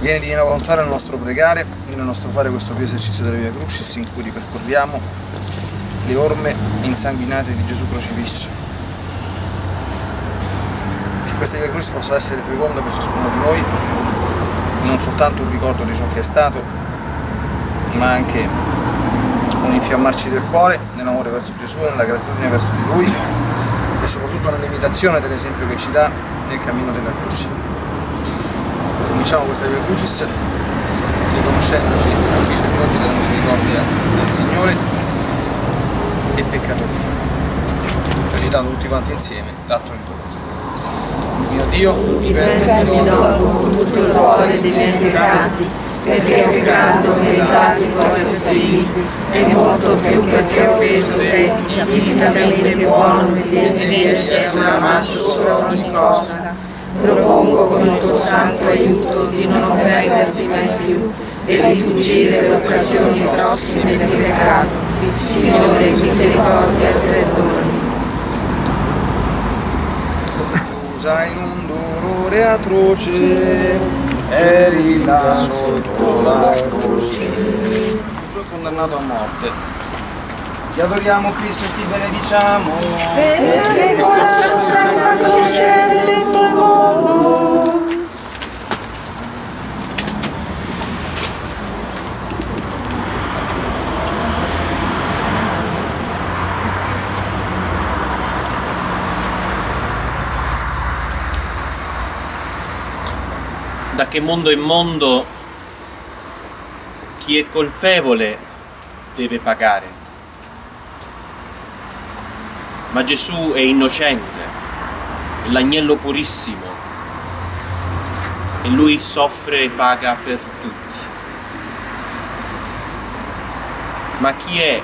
Vieni divina volontà nel nostro pregare, nel nostro fare questo più esercizio della Via Crucis in cui ripercorriamo le orme insanguinate di Gesù crocifisso. Che questa Via Crucis possa essere feconda per ciascuno di noi, non soltanto un ricordo di ciò che è stato, ma anche un infiammarci del cuore nell'amore verso Gesù, nella gratitudine verso di Lui e soprattutto nell'imitazione dell'esempio che ci dà nel cammino della croce cominciamo questa Via Crucis riconoscendoci bisognosi della misericordia del Signore e peccatori recitando tutti quanti insieme l'atto ritornoso mio Dio permetti dopo tutto il cuore dei miei peccati perché ho peccato meritato i tuoi castighi e molto più perché ho offeso te infinitamente buono e di essere amato solo ogni cosa propongo con il tuo santo aiuto di non offenderti mai più e di fuggire le occasioni prossime del peccato. Signore, misericordia e perdoni. Tu sai in un dolore atroce, eri là sotto la croce. È condannato a morte. Ti adoriamo Cristo e ti benediciamo. Perché con la santa croce redento il mondo. da che mondo in mondo chi è colpevole deve pagare. Ma Gesù è innocente, è l'agnello purissimo e lui soffre e paga per tutti. Ma chi è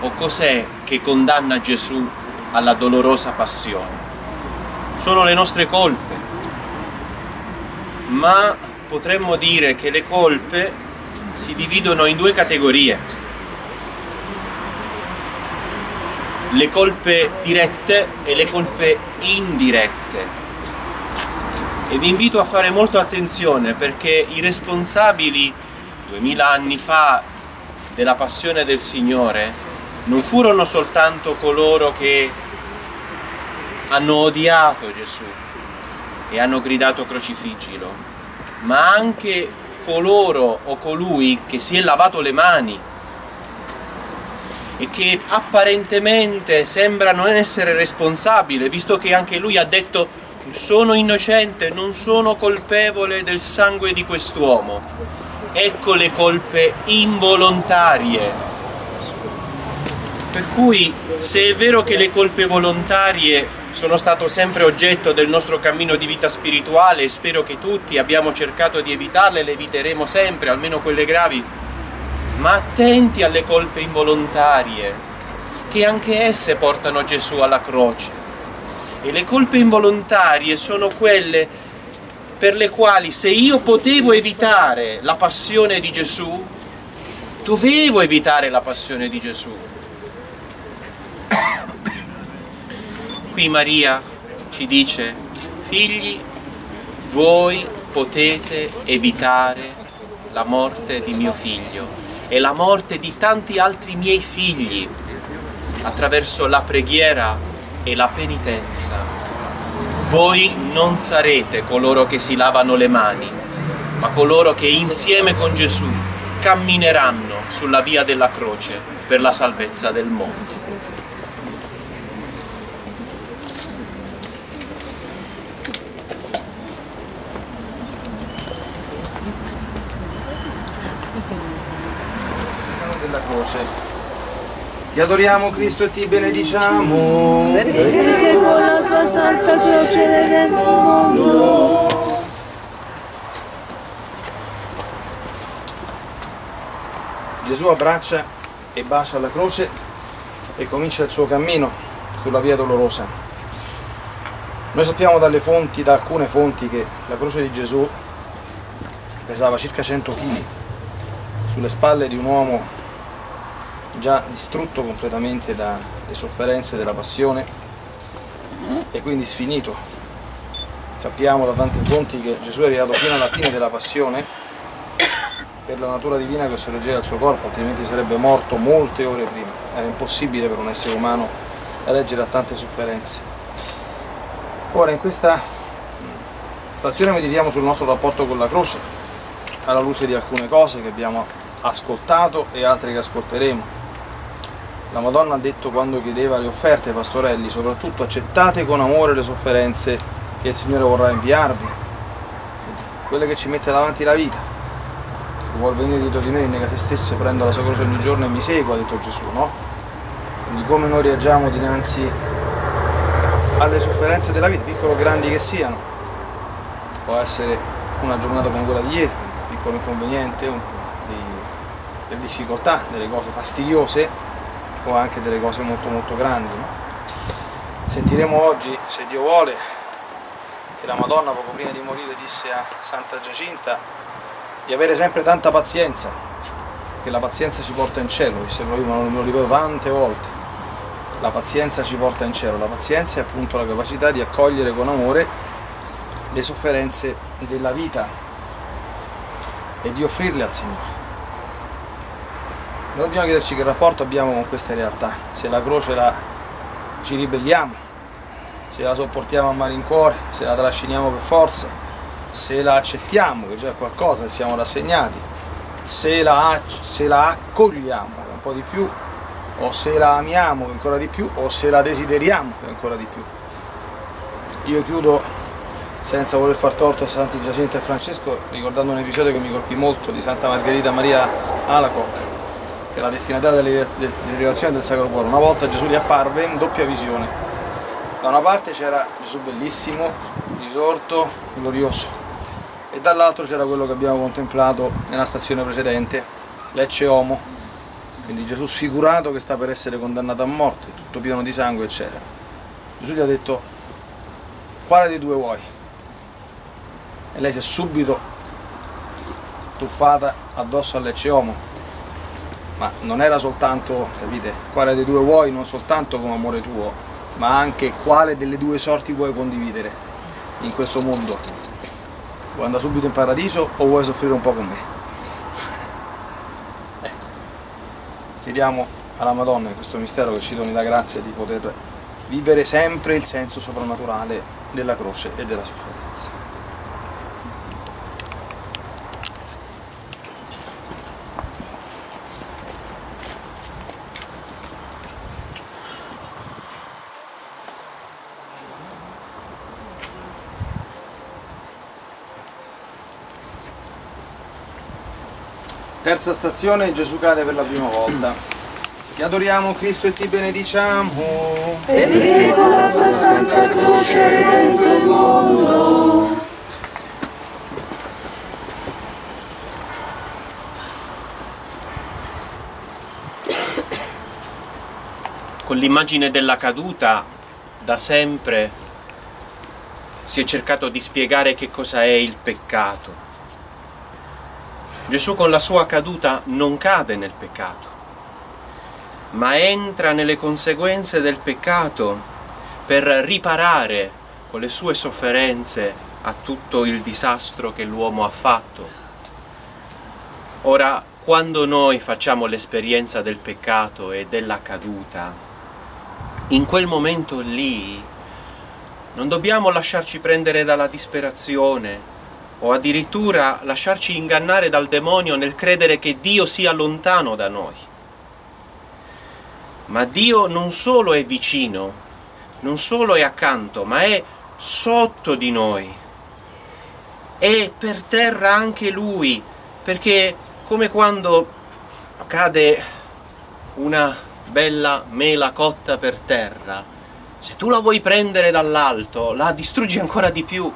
o cos'è che condanna Gesù alla dolorosa passione? Sono le nostre colpe, ma potremmo dire che le colpe si dividono in due categorie. Le colpe dirette e le colpe indirette. E vi invito a fare molto attenzione perché i responsabili duemila anni fa della passione del Signore non furono soltanto coloro che hanno odiato Gesù e hanno gridato crocifiggilo, ma anche coloro o colui che si è lavato le mani e che apparentemente sembra non essere responsabile, visto che anche lui ha detto sono innocente, non sono colpevole del sangue di quest'uomo. Ecco le colpe involontarie. Per cui se è vero che le colpe volontarie sono stato sempre oggetto del nostro cammino di vita spirituale e spero che tutti abbiamo cercato di evitarle, le eviteremo sempre, almeno quelle gravi, ma attenti alle colpe involontarie, che anche esse portano Gesù alla croce. E le colpe involontarie sono quelle per le quali se io potevo evitare la passione di Gesù, dovevo evitare la passione di Gesù. Qui Maria ci dice, figli, voi potete evitare la morte di mio figlio e la morte di tanti altri miei figli attraverso la preghiera e la penitenza. Voi non sarete coloro che si lavano le mani, ma coloro che insieme con Gesù cammineranno sulla via della croce per la salvezza del mondo. Croce. Ti adoriamo Cristo e ti benediciamo. Perché con la sua santa croce il mondo. Gesù abbraccia e bacia la croce e comincia il suo cammino sulla via dolorosa. Noi sappiamo dalle fonti, da alcune fonti, che la croce di Gesù pesava circa 100 kg sulle spalle di un uomo già distrutto completamente dalle sofferenze della passione e quindi sfinito Sappiamo da tante fonti che Gesù è arrivato fino alla fine della passione per la natura divina che sorreggeva il suo corpo, altrimenti sarebbe morto molte ore prima. Era impossibile per un essere umano reggere a tante sofferenze. Ora in questa stazione meditiamo sul nostro rapporto con la croce, alla luce di alcune cose che abbiamo ascoltato e altre che ascolteremo. La Madonna ha detto quando chiedeva le offerte ai pastorelli, soprattutto accettate con amore le sofferenze che il Signore vorrà inviarvi, quelle che ci mette davanti la vita. Chi vuol venire dietro di me, nega se stesso, prendo la sua croce ogni giorno e mi segua, ha detto Gesù, no? Quindi come noi reagiamo dinanzi alle sofferenze della vita, piccole o grandi che siano. Può essere una giornata come quella di ieri, un piccolo inconveniente, un, di, delle difficoltà, delle cose fastidiose o anche delle cose molto molto grandi. No? Sentiremo oggi, se Dio vuole, che la Madonna poco prima di morire disse a Santa Giacinta di avere sempre tanta pazienza, che la pazienza ci porta in cielo, se io me lo ripeto tante volte, la pazienza ci porta in cielo, la pazienza è appunto la capacità di accogliere con amore le sofferenze della vita e di offrirle al Signore. Dobbiamo chiederci che rapporto abbiamo con queste realtà, se la croce la, ci ribelliamo, se la sopportiamo a malincuore, se la trasciniamo per forza, se la accettiamo, che già è qualcosa, che siamo rassegnati, se la, se la accogliamo un po' di più, o se la amiamo ancora di più, o se la desideriamo ancora di più. Io chiudo senza voler far torto a Santi Giacinta e Francesco ricordando un episodio che mi colpì molto di Santa Margherita Maria Alacoc che è la destinataria delle del Sacro Cuore. Una volta Gesù gli apparve in doppia visione. Da una parte c'era Gesù bellissimo, risorto, glorioso, e dall'altro c'era quello che abbiamo contemplato nella stazione precedente, l'Ecce Homo, quindi Gesù sfigurato che sta per essere condannato a morte, tutto pieno di sangue, eccetera. Gesù gli ha detto, quale dei due vuoi? E lei si è subito tuffata addosso all'Ecce Homo, ma non era soltanto, capite, quale dei due vuoi, non soltanto come amore tuo, ma anche quale delle due sorti vuoi condividere in questo mondo. Vuoi andare subito in paradiso o vuoi soffrire un po' con me? Ecco, chiediamo alla Madonna in questo mistero che ci doni la grazia di poter vivere sempre il senso soprannaturale della croce e della sofferenza. Terza stazione, Gesù cade per la prima volta. Ti adoriamo Cristo e ti benediciamo. Perché con la tua santa croce redento il mondo. Con l'immagine della caduta, da sempre, si è cercato di spiegare che cosa è il peccato. Gesù con la sua caduta non cade nel peccato, ma entra nelle conseguenze del peccato per riparare con le sue sofferenze a tutto il disastro che l'uomo ha fatto. Ora, quando noi facciamo l'esperienza del peccato e della caduta, in quel momento lì non dobbiamo lasciarci prendere dalla disperazione, o addirittura lasciarci ingannare dal demonio nel credere che Dio sia lontano da noi. Ma Dio non solo è vicino, non solo è accanto, ma è sotto di noi. È per terra anche Lui, perché come quando cade una bella mela cotta per terra, se tu la vuoi prendere dall'alto, la distruggi ancora di più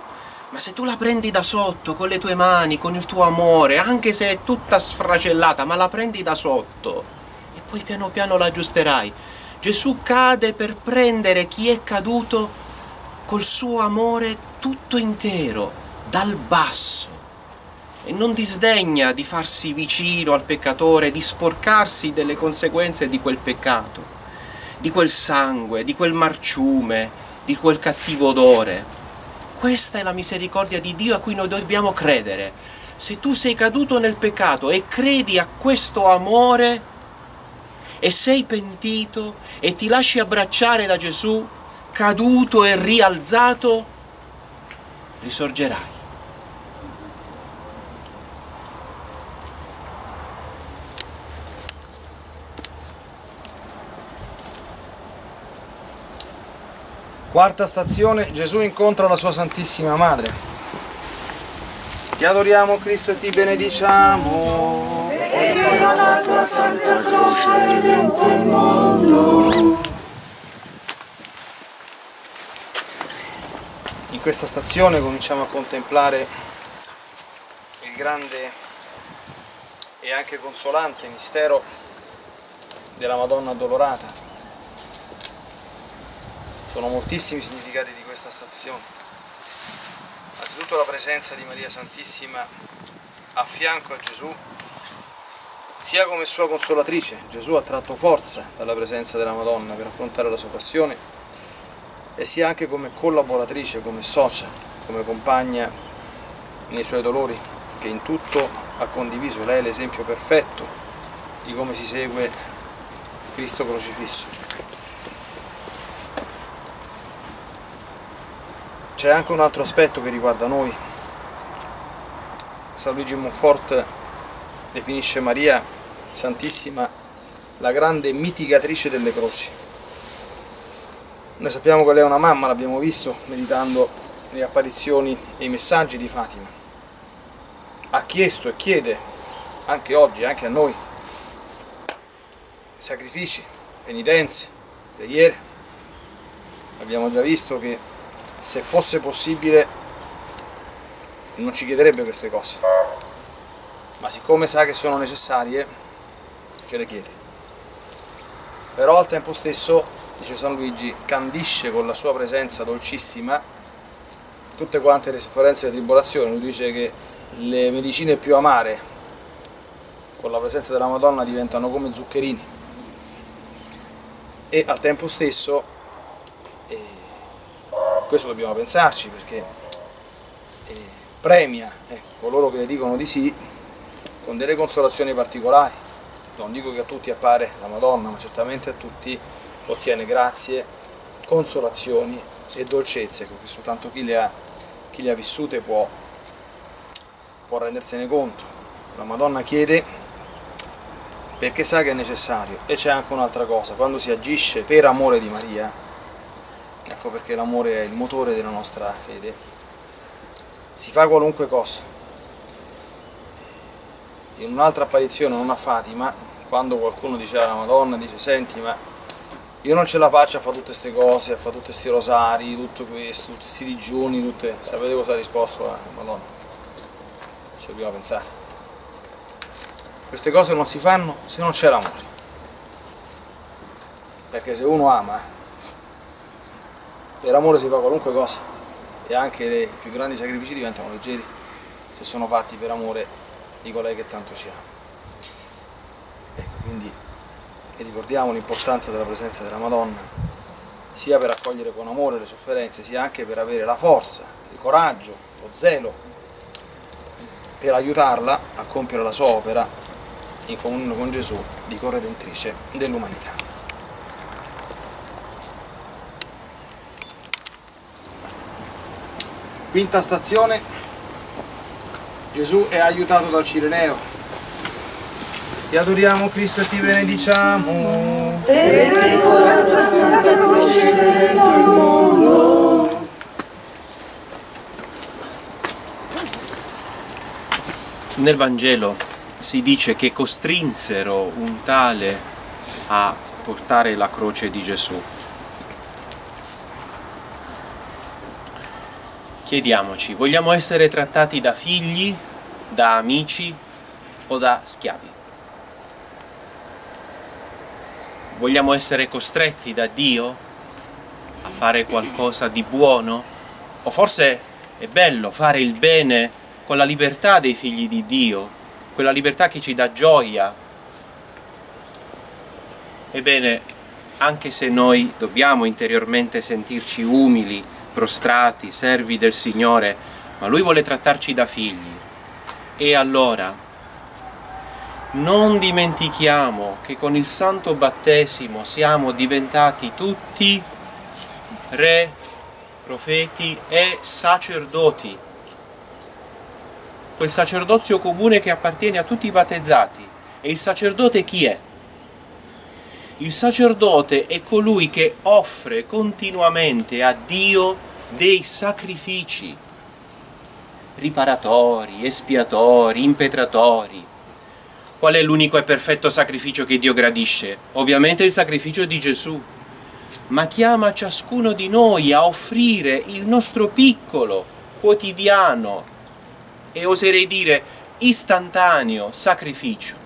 ma se tu la prendi da sotto, con le tue mani, con il tuo amore, anche se è tutta sfracellata, ma la prendi da sotto e poi piano piano la aggiusterai. Gesù cade per prendere chi è caduto col suo amore tutto intero, dal basso. E non disdegna di farsi vicino al peccatore, di sporcarsi delle conseguenze di quel peccato, di quel sangue, di quel marciume, di quel cattivo odore questa è la misericordia di Dio a cui noi dobbiamo credere. Se tu sei caduto nel peccato e credi a questo amore e sei pentito e ti lasci abbracciare da Gesù, caduto e rialzato, risorgerai. Quarta stazione, Gesù incontra la sua Santissima Madre. Ti adoriamo Cristo e ti benediciamo. Perché con la tua santa croce hai redento il mondo. In questa stazione cominciamo a contemplare il grande e anche consolante mistero della Madonna Addolorata. Sono moltissimi i significati di questa stazione. Anzitutto la presenza di Maria Santissima a fianco a Gesù, sia come sua consolatrice. Gesù ha tratto forza dalla presenza della Madonna per affrontare la sua passione e sia anche come collaboratrice, come socia, come compagna nei suoi dolori, che in tutto ha condiviso. Lei è l'esempio perfetto di come si segue Cristo crocifisso. C'è anche un altro aspetto che riguarda noi. San Luigi Monfort definisce Maria Santissima la grande mitigatrice delle croci. Noi sappiamo che lei è una mamma, l'abbiamo visto meditando le apparizioni e i messaggi di Fatima. Ha chiesto e chiede anche oggi, anche a noi, sacrifici, penitenze, preghiere. Abbiamo già visto che se fosse possibile non ci chiederebbe queste cose, ma siccome sa che sono necessarie, ce le chiede. Però al tempo stesso, dice San Luigi, candisce con la sua presenza dolcissima tutte quante le sofferenze e le tribolazioni. Lui dice che le medicine più amare con la presenza della Madonna diventano come zuccherini e al tempo stesso questo dobbiamo pensarci perché eh, premia ecco, coloro che le dicono di sì con delle consolazioni particolari. Non dico che a tutti appare la Madonna, ma certamente a tutti ottiene grazie, consolazioni e dolcezze, che soltanto chi le ha, chi le ha vissute può, può rendersene conto. La Madonna chiede perché sa che è necessario e c'è anche un'altra cosa, quando si agisce per amore di Maria, ecco perché l'amore è il motore della nostra fede, si fa qualunque cosa. In un'altra apparizione, non a Fatima, quando qualcuno diceva alla Madonna, dice senti ma io non ce la faccio a fare tutte queste cose, a fare tutti questi rosari, tutto questo, tutti questi digiuni, tutte... sapete cosa ha risposto la Madonna? Ci dobbiamo pensare. Queste cose non si fanno se non c'è l'amore. Perché se uno ama per amore si fa qualunque cosa e anche i più grandi sacrifici diventano leggeri se sono fatti per amore di colei che tanto ci ama. Ecco, quindi ricordiamo l'importanza della presenza della Madonna, sia per accogliere con amore le sofferenze, sia anche per avere la forza, il coraggio, lo zelo, per aiutarla a compiere la sua opera in comune con Gesù di corredentrice dell'umanità. Quinta stazione, Gesù è aiutato dal Cireneo. Ti adoriamo Cristo e ti benediciamo. Perché con la sua santa croce il mondo. Nel Vangelo si dice che costrinsero un tale a portare la croce di Gesù. Chiediamoci, vogliamo essere trattati da figli, da amici o da schiavi? Vogliamo essere costretti da Dio a fare qualcosa di buono? O forse è bello fare il bene con la libertà dei figli di Dio, quella libertà che ci dà gioia. Ebbene, anche se noi dobbiamo interiormente sentirci umili prostrati, servi del Signore, ma Lui vuole trattarci da figli. E allora non dimentichiamo che con il santo battesimo siamo diventati tutti re, profeti e sacerdoti. Quel sacerdozio comune che appartiene a tutti i battezzati. E il sacerdote chi è? Il sacerdote è colui che offre continuamente a Dio dei sacrifici riparatori, espiatori, impetratori. Qual è l'unico e perfetto sacrificio che Dio gradisce? Ovviamente il sacrificio di Gesù, ma chiama ciascuno di noi a offrire il nostro piccolo, quotidiano e oserei dire istantaneo sacrificio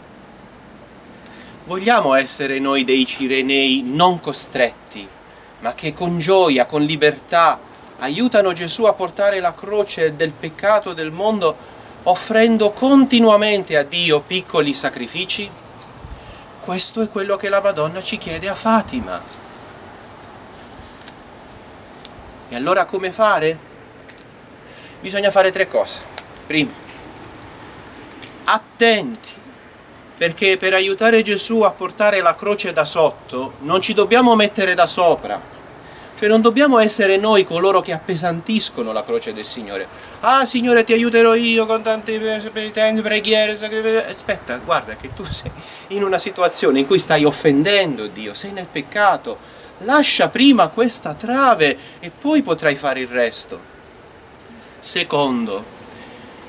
Vogliamo essere noi dei cirenei non costretti, ma che con gioia, con libertà, aiutano Gesù a portare la croce del peccato del mondo, offrendo continuamente a Dio piccoli sacrifici? Questo è quello che la Madonna ci chiede a Fatima. E allora come fare? Bisogna fare tre cose. Primo, attenti perché per aiutare Gesù a portare la croce da sotto non ci dobbiamo mettere da sopra. Cioè non dobbiamo essere noi coloro che appesantiscono la croce del Signore. Ah Signore ti aiuterò io con tante preghiere, sacrifici. Aspetta, guarda che tu sei in una situazione in cui stai offendendo Dio, sei nel peccato. Lascia prima questa trave e poi potrai fare il resto. Secondo,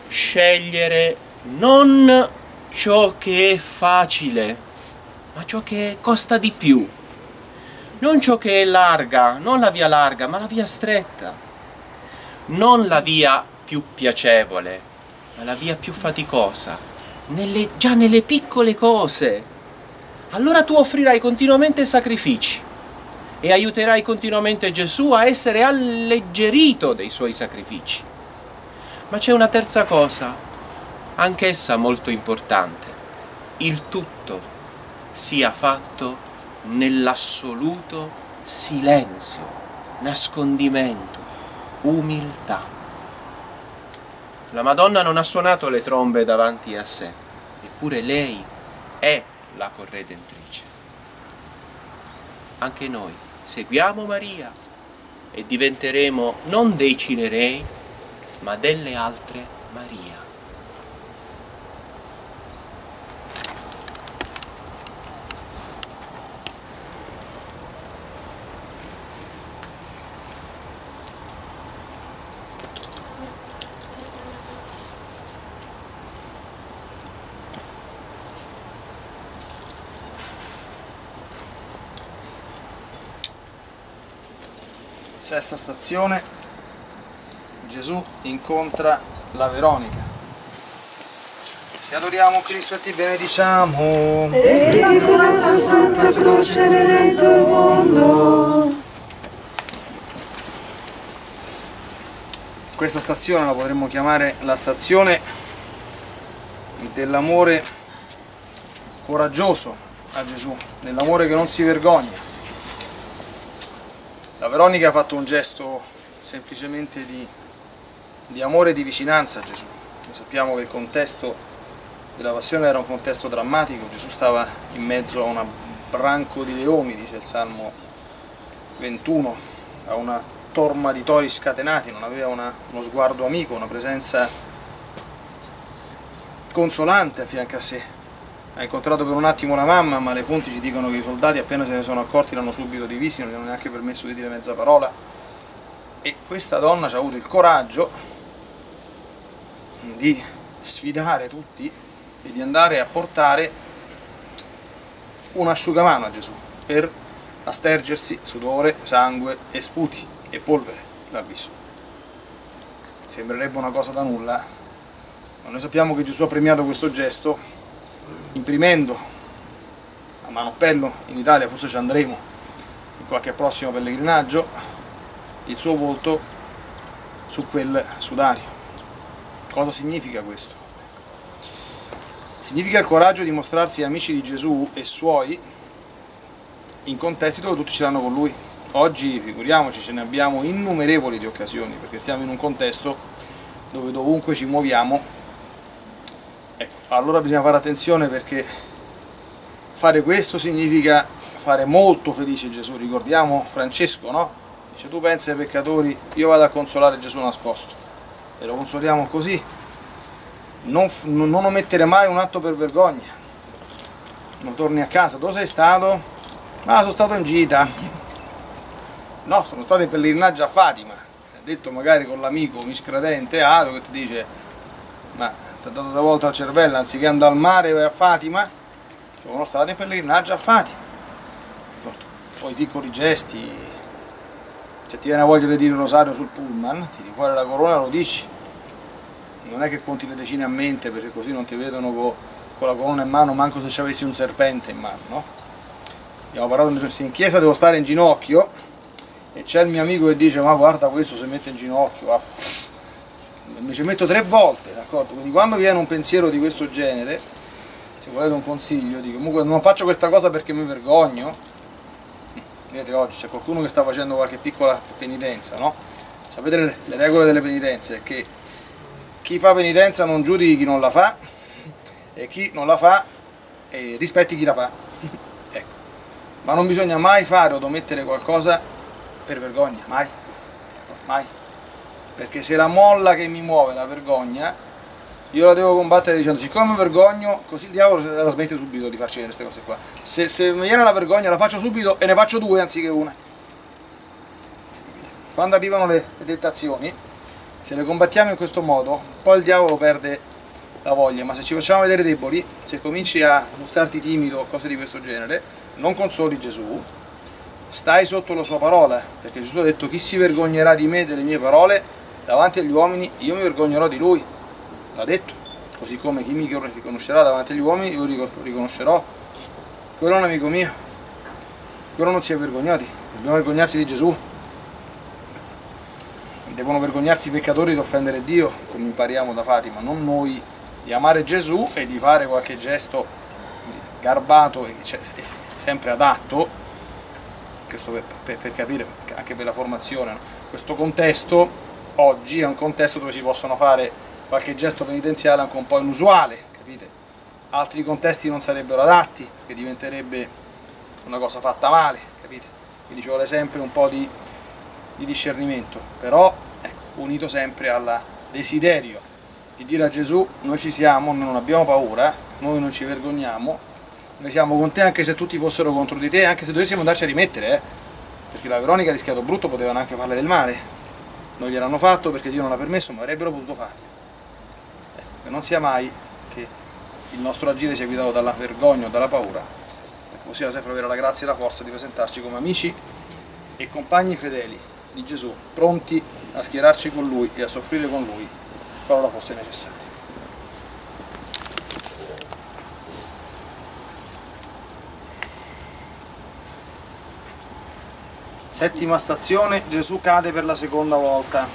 scegliere non ciò che è facile, ma ciò che costa di più. Non ciò che è larga, non la via larga, ma la via stretta. Non la via più piacevole, ma la via più faticosa, nelle, già nelle piccole cose. Allora tu offrirai continuamente sacrifici e aiuterai continuamente Gesù a essere alleggerito dei suoi sacrifici. Ma c'è una terza cosa, anch'essa molto importante. Il tutto sia fatto nell'assoluto silenzio, nascondimento, umiltà. La Madonna non ha suonato le trombe davanti a sé, eppure lei è la corredentrice. Anche noi seguiamo Maria e diventeremo non dei cinerei, ma delle altre Maria. Sesta stazione, Gesù incontra la Veronica. Ti adoriamo Cristo e ti benediciamo. E con la Santa Croce redento il mondo. Questa stazione la potremmo chiamare la stazione dell'amore coraggioso a Gesù, dell'amore che non si vergogna. Veronica ha fatto un gesto semplicemente di, di amore e di vicinanza a Gesù. Noi sappiamo che il contesto della passione era un contesto drammatico, Gesù stava in mezzo a un branco di leoni, dice il Salmo 21, a una torma di tori scatenati, non aveva una, uno sguardo amico, una presenza consolante a fianco a sé. Ha incontrato per un attimo la mamma, ma le fonti ci dicono che i soldati appena se ne sono accorti l'hanno subito divisi, non gli hanno neanche permesso di dire mezza parola. E questa donna ci ha avuto il coraggio di sfidare tutti e di andare a portare un asciugamano a Gesù per aspergersi sudore, sangue e sputi e polvere dal viso. Sembrerebbe una cosa da nulla, ma noi sappiamo che Gesù ha premiato questo gesto imprimendo a manoppello in Italia, forse ci andremo in qualche prossimo pellegrinaggio, il suo volto su quel sudario. Cosa significa questo? Significa il coraggio di mostrarsi amici di Gesù e suoi in contesti dove tutti ce l'hanno con lui. oggi figuriamoci ce ne abbiamo innumerevoli di occasioni perché stiamo in un contesto dove dovunque ci muoviamo allora bisogna fare attenzione perché fare questo significa fare molto felice Gesù ricordiamo Francesco no? dice tu pensi ai peccatori io vado a consolare Gesù nascosto e lo consoliamo così non, non omettere mai un atto per vergogna non torni a casa dove sei stato? ah sono stato in gita No, sono stato in pellegrinaggio a Fatima. Detto magari con l'amico miscredente Ato che ti dice ma ti ha dato da volta al cervello anziché andare al mare vai a Fatima. Sono stato in pellegrinaggio a Fatima. Poi piccoli gesti. Se ti viene voglia di dire il rosario sul pullman, tiri fuori la corona e lo dici. Non è che conti le decine a mente perché così non ti vedono con, con la corona in mano manco se ci avessi un serpente in mano, no? Abbiamo parlato se in chiesa devo stare in ginocchio e c'è il mio amico che dice ma guarda questo si mette in ginocchio ah, mi ci metto tre volte d'accordo? Quindi quando viene un pensiero di questo genere se volete un consiglio dico comunque non faccio questa cosa perché mi vergogno. Vedete oggi c'è qualcuno che sta facendo qualche piccola penitenza no? sapete le, le regole delle penitenze? Che chi fa penitenza non giudichi chi non la fa e chi non la fa eh, rispetti chi la fa. Ecco. Ma non bisogna mai fare o omettere qualcosa per vergogna, mai, mai. Perché se la molla che mi muove la vergogna, io la devo combattere dicendo siccome vergogno, così il diavolo la smette subito di farci queste cose qua. Se, se mi viene la vergogna la faccio subito e ne faccio due anziché una. Quando arrivano le, le tentazioni, se le combattiamo in questo modo, poi il diavolo perde la voglia, ma se ci facciamo vedere deboli, se cominci a mostrarti timido o cose di questo genere, non consoli Gesù, stai sotto la sua parola, perché Gesù ha detto chi si vergognerà di me e delle mie parole davanti agli uomini, io mi vergognerò di lui, l'ha detto, così come chi mi riconoscerà davanti agli uomini, io lo riconoscerò, quello è un amico mio, quello non si è vergognati, dobbiamo vergognarsi di Gesù, devono vergognarsi i peccatori di offendere Dio, come impariamo da Fatima, non noi di amare Gesù e di fare qualche gesto garbato e sempre adatto questo per, per, per, capire, anche per la formazione, no? questo contesto oggi è un contesto dove si possono fare qualche gesto penitenziale anche un po' inusuale, capite? Altri contesti non sarebbero adatti, perché diventerebbe una cosa fatta male, capite? Quindi ci vuole sempre un po' di, di discernimento, però ecco, unito sempre al desiderio di dire a Gesù noi ci siamo, noi non abbiamo paura, noi non ci vergogniamo, noi siamo con te anche se tutti fossero contro di te, anche se dovessimo andarci a rimettere, eh? perché la Veronica ha rischiato brutto, potevano anche farle del male. Non gliel'hanno fatto perché Dio non l'ha permesso, ma avrebbero potuto farlo. Ecco, che non sia mai che il nostro agire sia guidato dalla vergogna o dalla paura, ecco, possiamo sempre avere la grazia e la forza di presentarci come amici e compagni fedeli di Gesù, pronti a schierarci con Lui e a soffrire con Lui, qualora fosse necessario. Settima stazione, Gesù cade per la seconda volta.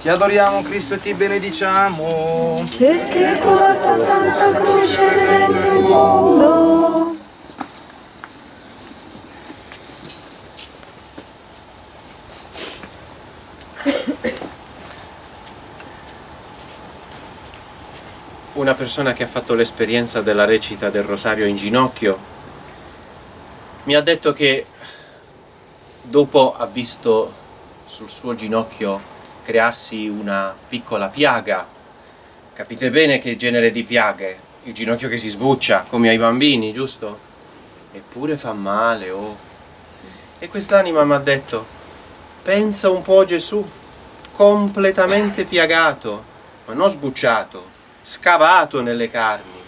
Ti adoriamo Cristo e ti benediciamo. Perché tua santa croce il mondo. Una persona che ha fatto l'esperienza della recita del rosario in ginocchio mi ha detto che dopo ha visto sul suo ginocchio crearsi una piccola piaga. Capite bene che genere di piaghe? Il ginocchio che si sbuccia, come ai bambini, giusto? Eppure fa male, oh. E quest'anima mi ha detto, pensa un po' Gesù, completamente piagato, ma non sbucciato, scavato nelle carni.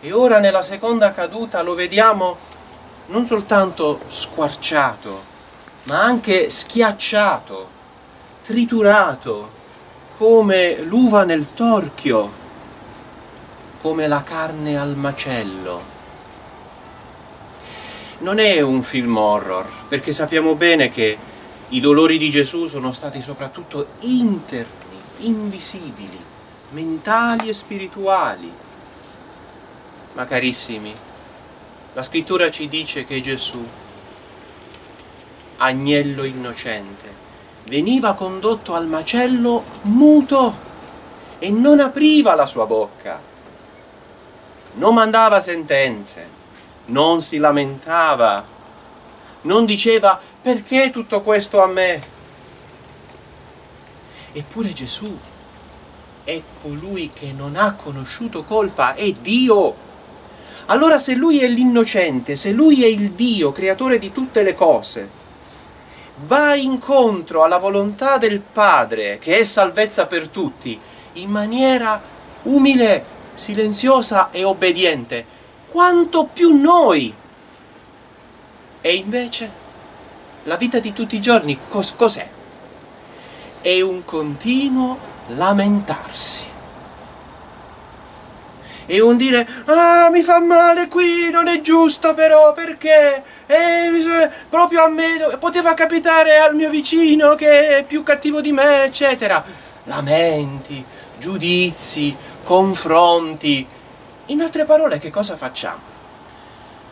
E ora nella seconda caduta lo vediamo non soltanto squarciato, ma anche schiacciato, triturato, come l'uva nel torchio, come la carne al macello. Non è un film horror, perché sappiamo bene che i dolori di Gesù sono stati soprattutto interni, invisibili, mentali e spirituali. Ma carissimi, la scrittura ci dice che Gesù agnello innocente, veniva condotto al macello muto e non apriva la sua bocca, non mandava sentenze, non si lamentava, non diceva perché tutto questo a me. Eppure Gesù è colui che non ha conosciuto colpa, è Dio. Allora se lui è l'innocente, se lui è il Dio, creatore di tutte le cose, va incontro alla volontà del Padre, che è salvezza per tutti, in maniera umile, silenziosa e obbediente, quanto più noi. E invece la vita di tutti i giorni cos- cos'è? È un continuo lamentarsi. È un dire, ah mi fa male qui, non è giusto però, perché? Eh, proprio a me, poteva capitare al mio vicino che è più cattivo di me, eccetera. Lamenti, giudizi, confronti. In altre parole, che cosa facciamo?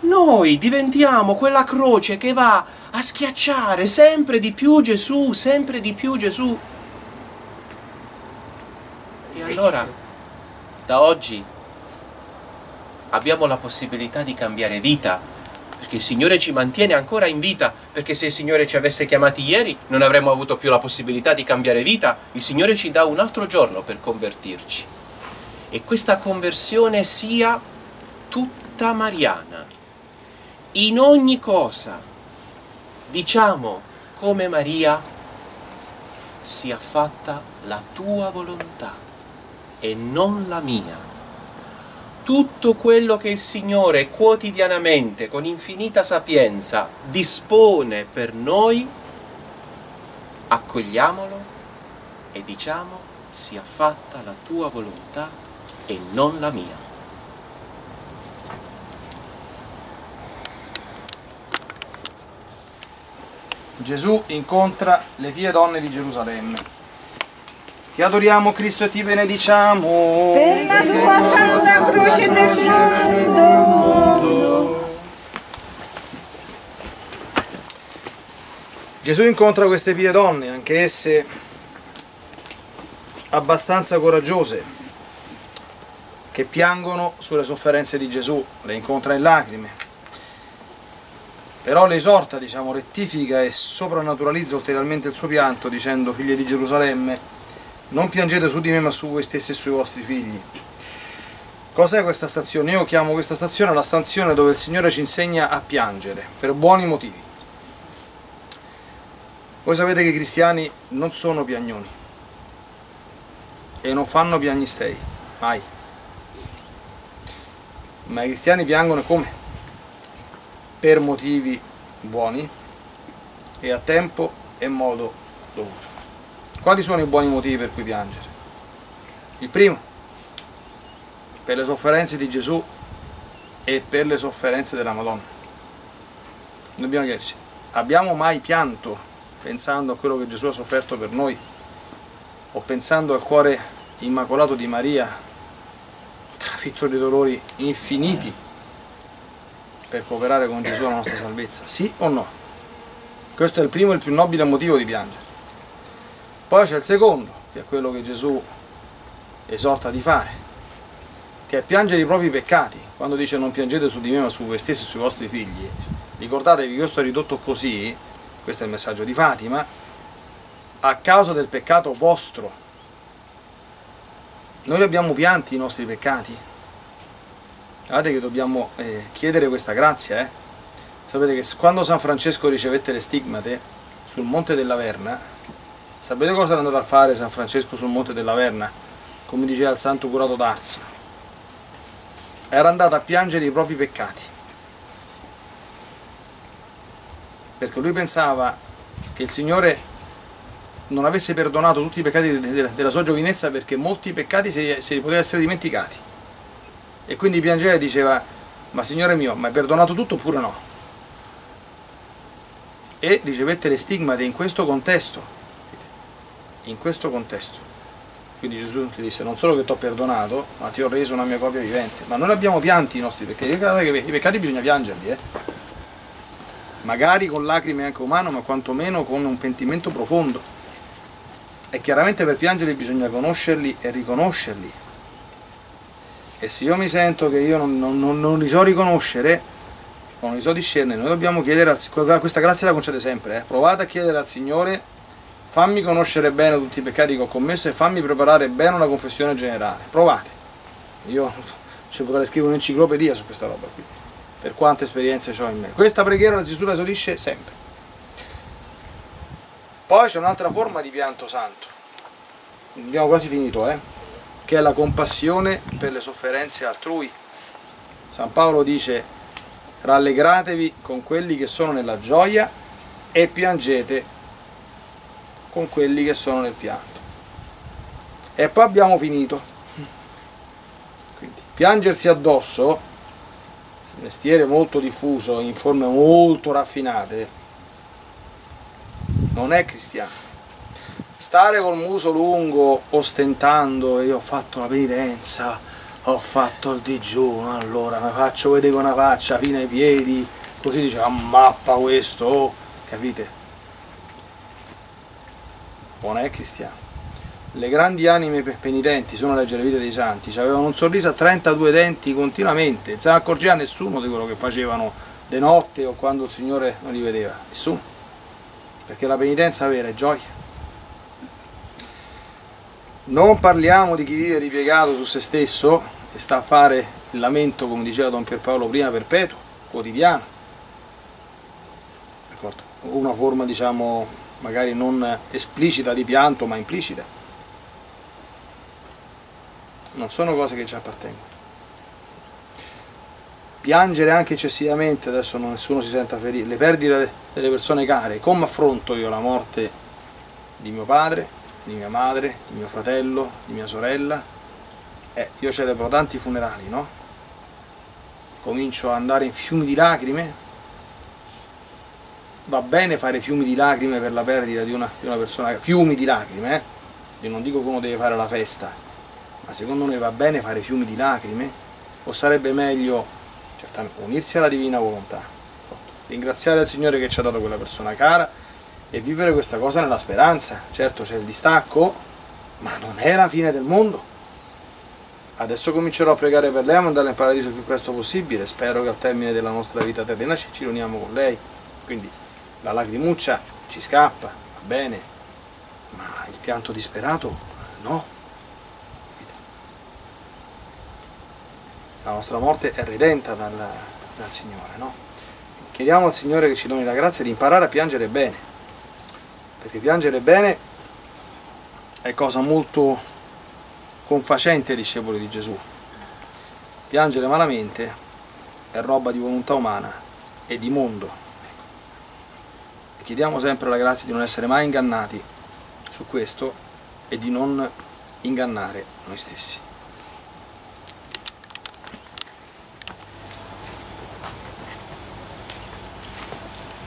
Noi diventiamo quella croce che va a schiacciare sempre di più Gesù, sempre di più Gesù. E allora, da oggi, abbiamo la possibilità di cambiare vita, perché il Signore ci mantiene ancora in vita, perché se il Signore ci avesse chiamati ieri non avremmo avuto più la possibilità di cambiare vita, il Signore ci dà un altro giorno per convertirci. E questa conversione sia tutta mariana. In ogni cosa, diciamo come Maria, sia fatta la tua volontà e non la mia tutto quello che il Signore quotidianamente, con infinita sapienza, dispone per noi, accogliamolo e diciamo sia fatta la tua volontà e non la mia. Gesù incontra le vie donne di Gerusalemme. Ti adoriamo Cristo e ti benediciamo. Per la tua santa croce del mondo. Gesù incontra queste pie donne, anche esse abbastanza coraggiose, che piangono sulle sofferenze di Gesù, le incontra in lacrime. Però le esorta, diciamo, rettifica e soprannaturalizza ulteriormente il suo pianto dicendo, figlie di Gerusalemme, non piangete su di me ma su voi stessi e sui vostri figli. Cos'è questa stazione? Io chiamo questa stazione la stazione dove il Signore ci insegna a piangere, per buoni motivi. Voi sapete che i cristiani non sono piagnoni e non fanno piagnistei, mai. Ma i cristiani piangono come? Per motivi buoni e a tempo e modo dovuto. Quali sono i buoni motivi per cui piangere? Il primo, per le sofferenze di Gesù e per le sofferenze della Madonna. Dobbiamo chiederci, abbiamo mai pianto pensando a quello che Gesù ha sofferto per noi? O pensando al cuore immacolato di Maria, trafitto di dolori infiniti per cooperare con Gesù alla nostra salvezza? Sì o no? Questo è il primo e il più nobile motivo di piangere. Poi c'è il secondo, che è quello che Gesù esorta di fare, che è piangere i propri peccati. Quando dice non piangete su di me ma su voi stessi e sui vostri figli. Ricordatevi che questo è ridotto così, questo è il messaggio di Fatima, a causa del peccato vostro. Noi abbiamo pianti i nostri peccati. Guardate che dobbiamo eh, chiedere questa grazia. Eh? Sapete che quando San Francesco ricevette le stigmate sul Monte della Verna, Sapete cosa era andato a fare San Francesco sul Monte della Verna? Come diceva il santo curato d'Ars. Era andato a piangere i propri peccati. Perché lui pensava che il Signore non avesse perdonato tutti i peccati della sua giovinezza perché molti peccati se li poteva essere dimenticati. E quindi piangeva e diceva, ma Signore mio, ma hai perdonato tutto oppure no? E ricevette le stigmate in questo contesto, in questo contesto. Quindi Gesù ti disse non solo che ti ho perdonato, ma ti ho reso una mia copia vivente. Ma non abbiamo pianti i nostri peccati, i peccati bisogna piangerli, eh? magari con lacrime anche umane, ma quantomeno con un pentimento profondo. E chiaramente per piangere bisogna conoscerli e riconoscerli. E se io mi sento che io non, non, non li so riconoscere, non li so discernere, noi dobbiamo chiedere, al, questa grazia la concede sempre, eh? provate a chiedere al Signore, fammi conoscere bene tutti i peccati che ho commesso e fammi preparare bene una confessione generale. Provate. Io ci potrei scrivere un'enciclopedia su questa roba qui, per quante esperienze ho in me. Questa preghiera la Gesù la esaurisce sempre. Poi c'è un'altra forma di pianto santo, abbiamo quasi finito, eh? che è la compassione per le sofferenze altrui. San Paolo dice, rallegratevi con quelli che sono nella gioia e piangete con quelli che sono nel pianto. E poi abbiamo finito. Quindi, piangersi addosso, mestiere molto diffuso in forme molto raffinate, non è cristiano. Stare col muso lungo ostentando, io ho fatto la penitenza, ho fatto il digiuno, allora mi faccio vedere con una faccia fino ai piedi, così dice, ammappa questo, oh, capite? Non è cristiano. Le grandi anime penitenti, sono a leggere le vite dei santi, avevano un sorriso a 32 denti continuamente, non se ne accorgeva nessuno di quello che facevano de notte o quando il Signore non li vedeva, nessuno perché la penitenza vera è gioia. Non parliamo di chi vive ripiegato su se stesso e sta a fare il lamento, come diceva Don Pierpaolo prima, perpetuo, quotidiano. Una forma, diciamo, magari non esplicita di pianto, ma implicita. Non sono cose che ci appartengono piangere anche eccessivamente, adesso nessuno si senta ferito, le perdite delle persone care, come affronto io la morte di mio padre, di mia madre, di mio fratello, di mia sorella? Eh, io celebro tanti funerali, no? Comincio ad andare in fiumi di lacrime, va bene fare fiumi di lacrime per la perdita di una, di una persona, fiumi di lacrime, eh? Io non dico che uno deve fare la festa, ma secondo me va bene fare fiumi di lacrime? O sarebbe meglio certamente unirsi alla divina volontà, ringraziare il Signore che ci ha dato quella persona cara e vivere questa cosa nella speranza. Certo c'è il distacco, ma non è la fine del mondo. Adesso comincerò a pregare per lei a mandarla in paradiso il più presto possibile. Spero che al termine della nostra vita terrena ci riuniamo con lei. Quindi la lacrimuccia ci scappa, va bene, ma il pianto disperato no. la nostra morte è redenta dal, dal Signore. No? Chiediamo al Signore che ci doni la grazia di imparare a piangere bene, perché piangere bene è cosa molto confacente ai discepoli di Gesù. Piangere malamente è roba di volontà umana e di mondo. Chiediamo sempre la grazia di non essere mai ingannati su questo e di non ingannare noi stessi.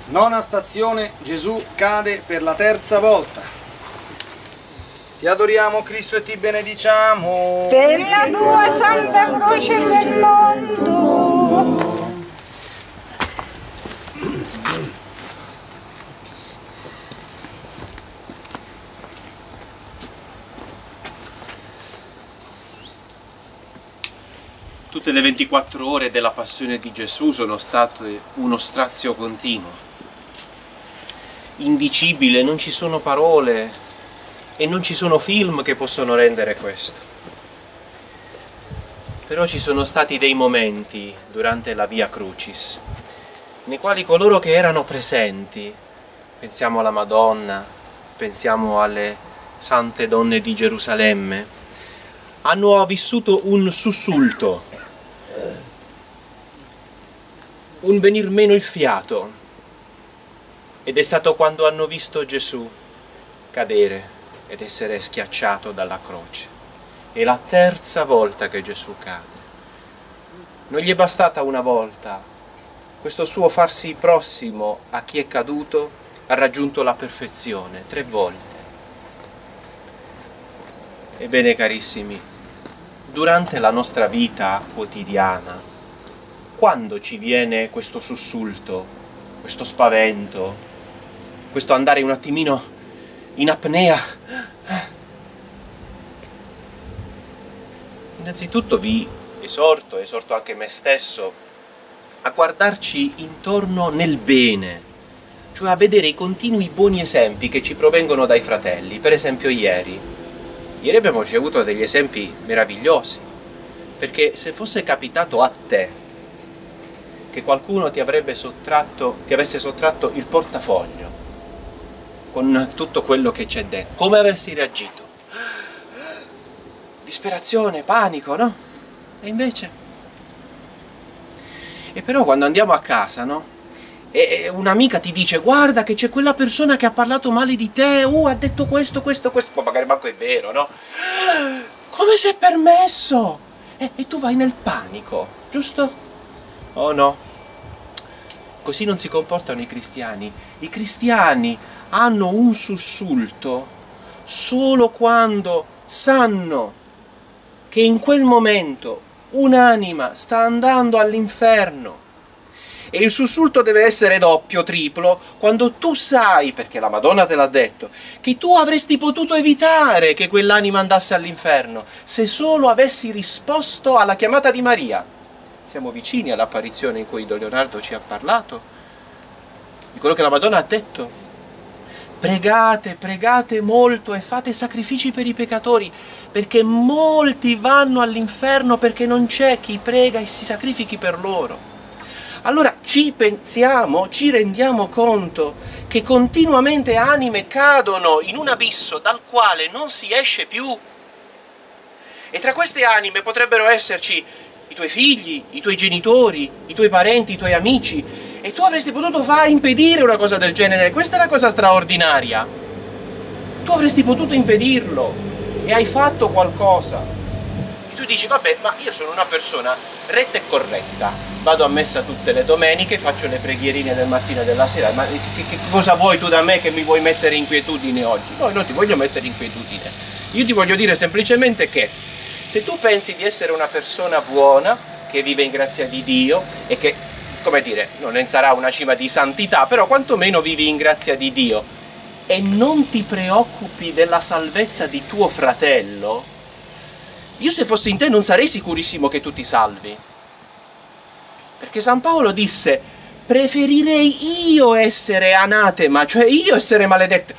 Nona stazione, Gesù cade per la terza volta. Ti adoriamo Cristo e ti benediciamo. Per la tua santa croce del mondo. Tutte le 24 ore della passione di Gesù sono state uno strazio continuo indicibile, non ci sono parole e non ci sono film che possono rendere questo. Però ci sono stati dei momenti durante la Via Crucis nei quali coloro che erano presenti, pensiamo alla Madonna, pensiamo alle sante donne di Gerusalemme, hanno vissuto un sussulto, un venir meno il fiato, ed è stato quando hanno visto Gesù cadere ed essere schiacciato dalla croce. È la terza volta che Gesù cade. Non gli è bastata una volta. Questo suo farsi prossimo a chi è caduto ha raggiunto la perfezione tre volte. Ebbene carissimi, durante la nostra vita quotidiana, quando ci viene questo sussulto questo spavento, questo andare un attimino in apnea. Innanzitutto vi esorto, esorto anche me stesso, a guardarci intorno nel bene, cioè a vedere i continui buoni esempi che ci provengono dai fratelli. Per esempio ieri. Ieri abbiamo ricevuto degli esempi meravigliosi, perché se fosse capitato a te che qualcuno ti sottratto, ti avesse sottratto il portafoglio con tutto quello che c'è dentro, come avresti reagito? Disperazione, panico, no? E invece? E però quando andiamo a casa, no? E un'amica ti dice guarda che c'è quella persona che ha parlato male di te, uh, ha detto questo, questo, questo, poi magari manco è vero, no? Come si è permesso? E, e tu vai nel panico, giusto? Oh no, così non si comportano i cristiani. I cristiani hanno un sussulto solo quando sanno che in quel momento un'anima sta andando all'inferno. E il sussulto deve essere doppio, triplo, quando tu sai, perché la Madonna te l'ha detto, che tu avresti potuto evitare che quell'anima andasse all'inferno, se solo avessi risposto alla chiamata di Maria siamo vicini all'apparizione in cui Don Leonardo ci ha parlato, di quello che la Madonna ha detto. Pregate, pregate molto e fate sacrifici per i peccatori, perché molti vanno all'inferno perché non c'è chi prega e si sacrifichi per loro. Allora ci pensiamo, ci rendiamo conto che continuamente anime cadono in un abisso dal quale non si esce più. E tra queste anime potrebbero esserci i tuoi figli, i tuoi genitori, i tuoi parenti, i tuoi amici. E tu avresti potuto fare impedire una cosa del genere. Questa è la cosa straordinaria. Tu avresti potuto impedirlo e hai fatto qualcosa. Dici, vabbè, ma io sono una persona retta e corretta. Vado a messa tutte le domeniche, faccio le preghierine del mattino e della sera. Ma che, che cosa vuoi tu da me che mi vuoi mettere inquietudine oggi? No, non ti voglio mettere inquietudine. Io ti voglio dire semplicemente che se tu pensi di essere una persona buona, che vive in grazia di Dio e che, come dire, non sarà una cima di santità, però quantomeno vivi in grazia di Dio e non ti preoccupi della salvezza di tuo fratello, io se fossi in te non sarei sicurissimo che tu ti salvi. Perché San Paolo disse, preferirei io essere anatema, cioè io essere maledetto.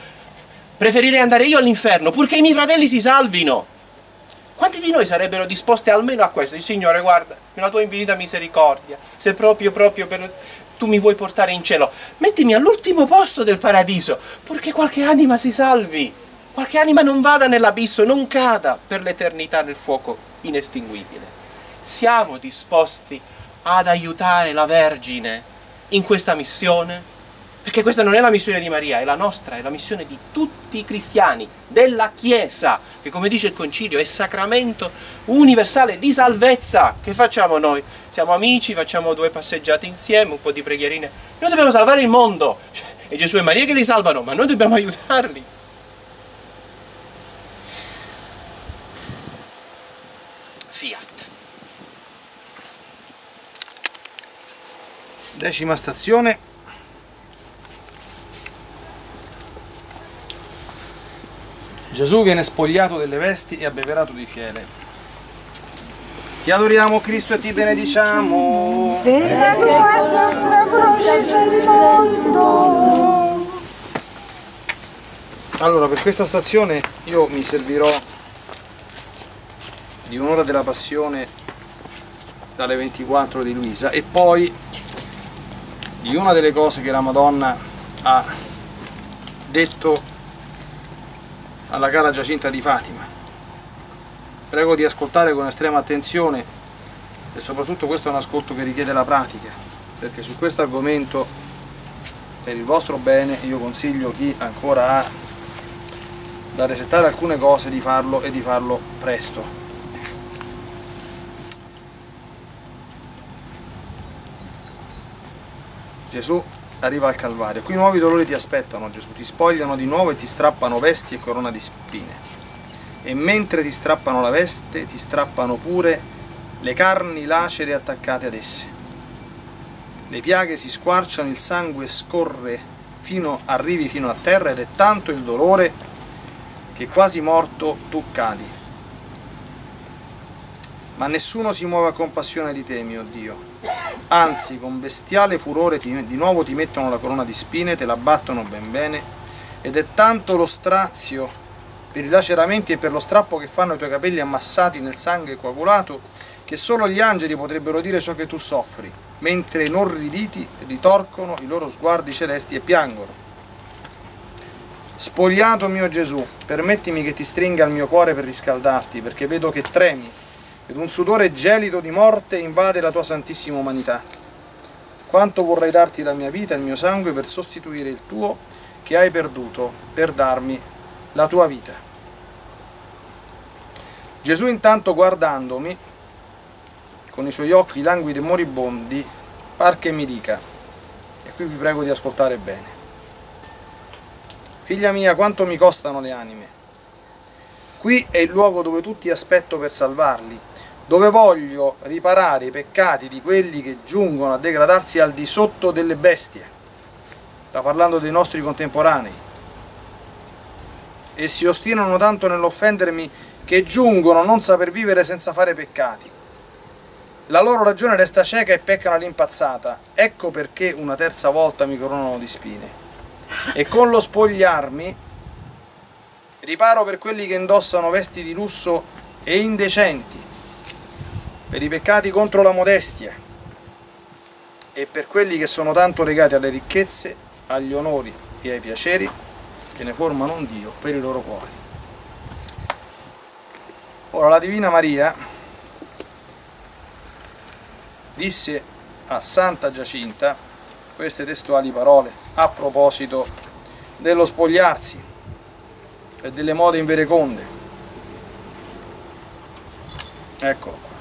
Preferirei andare io all'inferno, purché i miei fratelli si salvino. Quanti di noi sarebbero disposti almeno a questo? Il Signore, guarda, nella tua infinita misericordia, se proprio, proprio per, tu mi vuoi portare in cielo, mettimi all'ultimo posto del paradiso, purché qualche anima si salvi, qualche anima non vada nell'abisso, non cada per l'eternità nel fuoco inestinguibile. Siamo disposti ad aiutare la Vergine in questa missione? Perché questa non è la missione di Maria, è la nostra, è la missione di tutti i cristiani, della Chiesa, che come dice il Concilio è sacramento universale di salvezza. Che facciamo noi? Siamo amici, facciamo due passeggiate insieme, un po' di preghierine. Noi dobbiamo salvare il mondo. Cioè, è Gesù e Maria che li salvano, ma noi dobbiamo aiutarli. Decima stazione Gesù viene spogliato delle vesti e abbeverato di fiele. Ti adoriamo Cristo e ti benediciamo. Per la tua santa croce del mondo. Allora, per questa stazione io mi servirò di un'ora della passione dalle 24 di Luisa e poi di una delle cose che la Madonna ha detto alla cara Giacinta di Fatima. Prego di ascoltare con estrema attenzione e soprattutto questo è un ascolto che richiede la pratica, perché su questo argomento, per il vostro bene, io consiglio chi ancora ha da resettare alcune cose di farlo e di farlo presto. Gesù arriva al Calvario. Qui nuovi dolori ti aspettano, Gesù, ti spogliano di nuovo e ti strappano vesti e corona di spine. E mentre ti strappano la veste, ti strappano pure le carni lacere attaccate ad esse. le piaghe si squarciano, il sangue scorre fino, arrivi fino a terra ed è tanto il dolore che quasi morto tu cadi. Ma nessuno si muove a compassione di te, mio Dio. Anzi, con bestiale furore ti, di nuovo ti mettono la corona di spine, te la battono ben bene, ed è tanto lo strazio per i laceramenti e per lo strappo che fanno i tuoi capelli ammassati nel sangue coagulato, che solo gli angeli potrebbero dire ciò che tu soffri, mentre inorriditi ritorcono i loro sguardi celesti e piangono. Spogliato mio Gesù, permettimi che ti stringa il mio cuore per riscaldarti, perché vedo che tremi ed un sudore gelido di morte invade la tua santissima umanità. Quanto vorrei darti la mia vita e il mio sangue per sostituire il tuo che hai perduto, per darmi la tua vita. Gesù intanto guardandomi, con i suoi occhi languidi e moribondi, par che mi dica, e qui vi prego di ascoltare bene, Figlia mia, quanto mi costano le anime? Qui è il luogo dove tutti aspetto per salvarli, dove voglio riparare i peccati di quelli che giungono a degradarsi al di sotto delle bestie. Sta parlando dei nostri contemporanei. E si ostinano tanto nell'offendermi che giungono a non saper vivere senza fare peccati. La loro ragione resta cieca e peccano all'impazzata. Ecco perché una terza volta mi coronano di spine. E con lo spogliarmi riparo per quelli che indossano vesti di lusso e indecenti, per i peccati contro la modestia e per quelli che sono tanto legati alle ricchezze, agli onori e ai piaceri che ne formano un Dio per i loro cuori. Ora la Divina Maria disse a Santa Giacinta queste testuali parole a proposito dello spogliarsi e delle mode invereconde. Eccolo qua.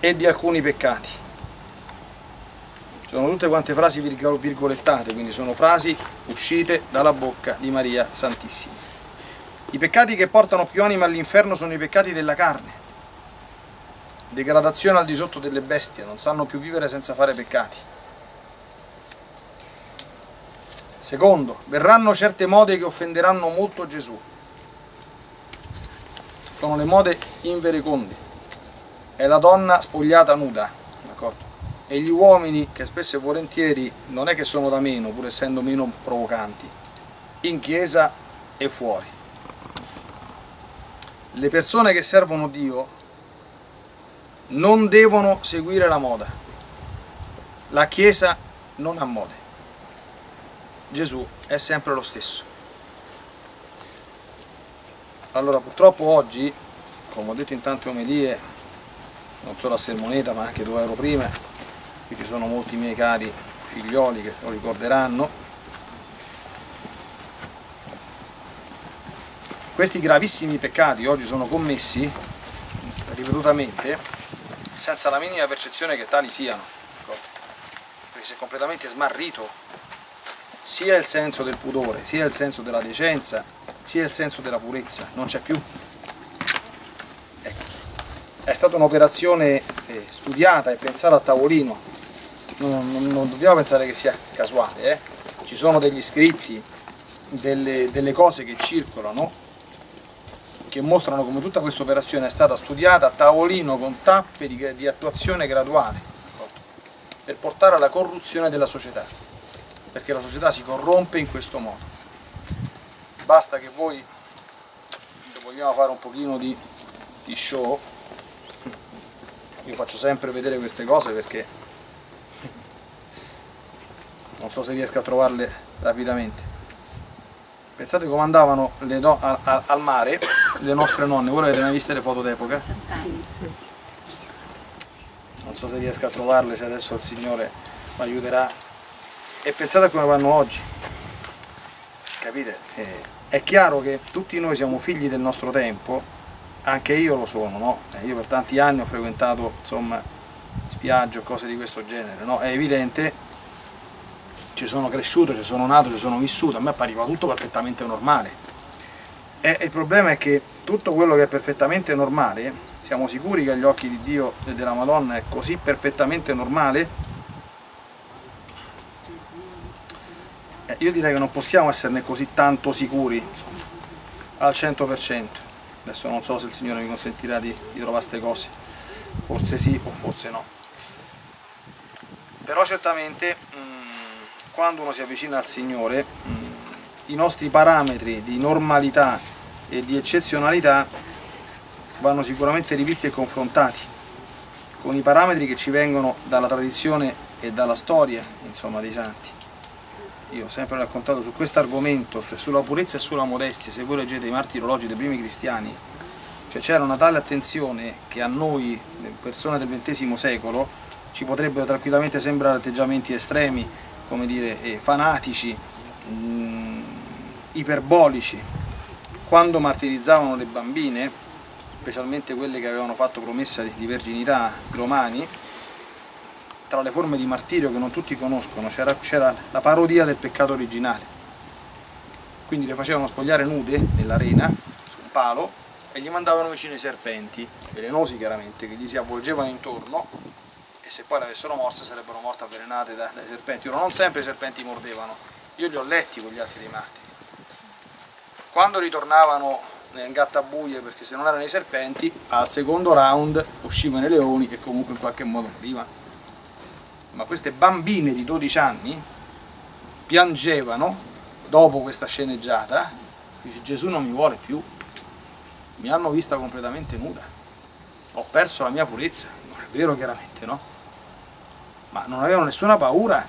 E di alcuni peccati. Sono tutte quante frasi virgolettate, quindi sono frasi uscite dalla bocca di Maria Santissima. I peccati che portano più anime all'inferno sono i peccati della carne. Degradazione al di sotto delle bestie, non sanno più vivere senza fare peccati. Secondo, verranno certe mode che offenderanno molto Gesù. Sono le mode invereconde. È la donna spogliata nuda? E gli uomini che spesso e volentieri non è che sono da meno, pur essendo meno provocanti, in chiesa e fuori. Le persone che servono Dio non devono seguire la moda. La chiesa non ha mode. Gesù è sempre lo stesso. Allora purtroppo oggi, come ho detto in tante omelie, non solo a Sermoneta ma anche dove ero prima, qui ci sono molti miei cari figlioli che lo ricorderanno, questi gravissimi peccati oggi sono commessi ripetutamente senza la minima percezione che tali siano, perché si è completamente smarrito sia il senso del pudore, sia il senso della decenza, sia il senso della purezza, non c'è più. Ecco. È stata un'operazione eh, studiata e pensata a tavolino, non, non, non, dobbiamo pensare che sia casuale, eh? ci sono degli scritti, delle, delle cose che circolano, che mostrano come tutta questa operazione è stata studiata a tavolino con tappe di, di attuazione graduale, per portare alla corruzione della società perché la società si corrompe in questo modo. Basta che voi, se vogliamo fare un pochino di, di show, faccio sempre vedere queste cose perché non so se riesco a trovarle rapidamente. Pensate come andavano a, al mare le nostre nonne, voi avete mai viste le foto d'epoca? Non so se riesco a trovarle, se adesso il Signore mi aiuterà e pensate a come vanno oggi capite? Eh, è chiaro che tutti noi siamo figli del nostro tempo anche io lo sono, no? Eh, io per tanti anni ho frequentato insomma, spiagge o cose di questo genere, no? è evidente, ci sono cresciuto, ci sono nato, ci sono vissuto, a me appariva tutto perfettamente normale. E il problema è che tutto quello che è perfettamente normale, siamo sicuri che agli occhi di Dio e della Madonna è così perfettamente normale? Eh, io direi che non possiamo esserne così tanto sicuri, insomma, al 100%. Adesso non so se il Signore mi consentirà di, di trovare queste cose, forse sì o forse no. Però certamente mh, quando uno si avvicina al Signore mh, i nostri parametri di normalità e di eccezionalità vanno sicuramente rivisti e confrontati con i parametri che ci vengono dalla tradizione e dalla storia insomma, dei santi. Io ho sempre raccontato su questo argomento, sulla purezza e sulla modestia, se voi leggete i martirologi dei primi cristiani, cioè c'era una tale attenzione che a noi, persone del XX secolo, ci potrebbero tranquillamente sembrare atteggiamenti estremi, come dire, eh, fanatici, mh, mm, iperbolici. Quando martirizzavano le bambine, specialmente quelle che avevano fatto promessa di verginità, i romani, tra le forme di martirio che non tutti conoscono c'era la parodia del peccato originale. Quindi le facevano spogliare nude nell'arena, su un palo, e gli mandavano vicino i serpenti, velenosi chiaramente, che gli si avvolgevano intorno e se poi le avessero morse sarebbero morte avvelenate dai, serpenti. Ora non sempre i serpenti mordevano, io li ho letti con gli altri dei martiri. Quando ritornavano nel gattabuie perché se non erano i serpenti, al secondo round uscivano i leoni che comunque in qualche modo morivano ma queste bambine di 12 anni piangevano dopo questa sceneggiata, dice Gesù non mi vuole più, mi hanno vista completamente nuda, ho perso la mia purezza, non è vero chiaramente no? Ma non avevano nessuna paura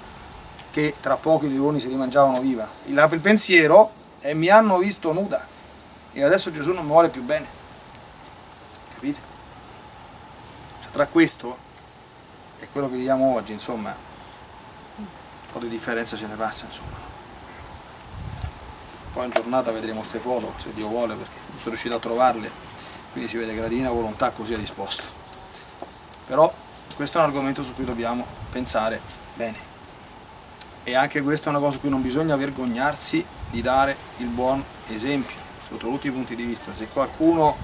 che tra poco i leoni si rimangiavano viva, il, pensiero è mi hanno visto nuda e adesso Gesù non mi vuole più bene, capite? Cioè, tra questo quello che viviamo oggi, insomma, un po' di differenza ce ne passa, insomma. Poi in giornata vedremo queste foto, se Dio vuole, perché non sono riuscito a trovarle, quindi si vede che la divina volontà così è disposto. Però questo è un argomento su cui dobbiamo pensare bene. E anche questa è una cosa su cui non bisogna vergognarsi di dare il buon esempio, sotto tutti i punti di vista. Se qualcuno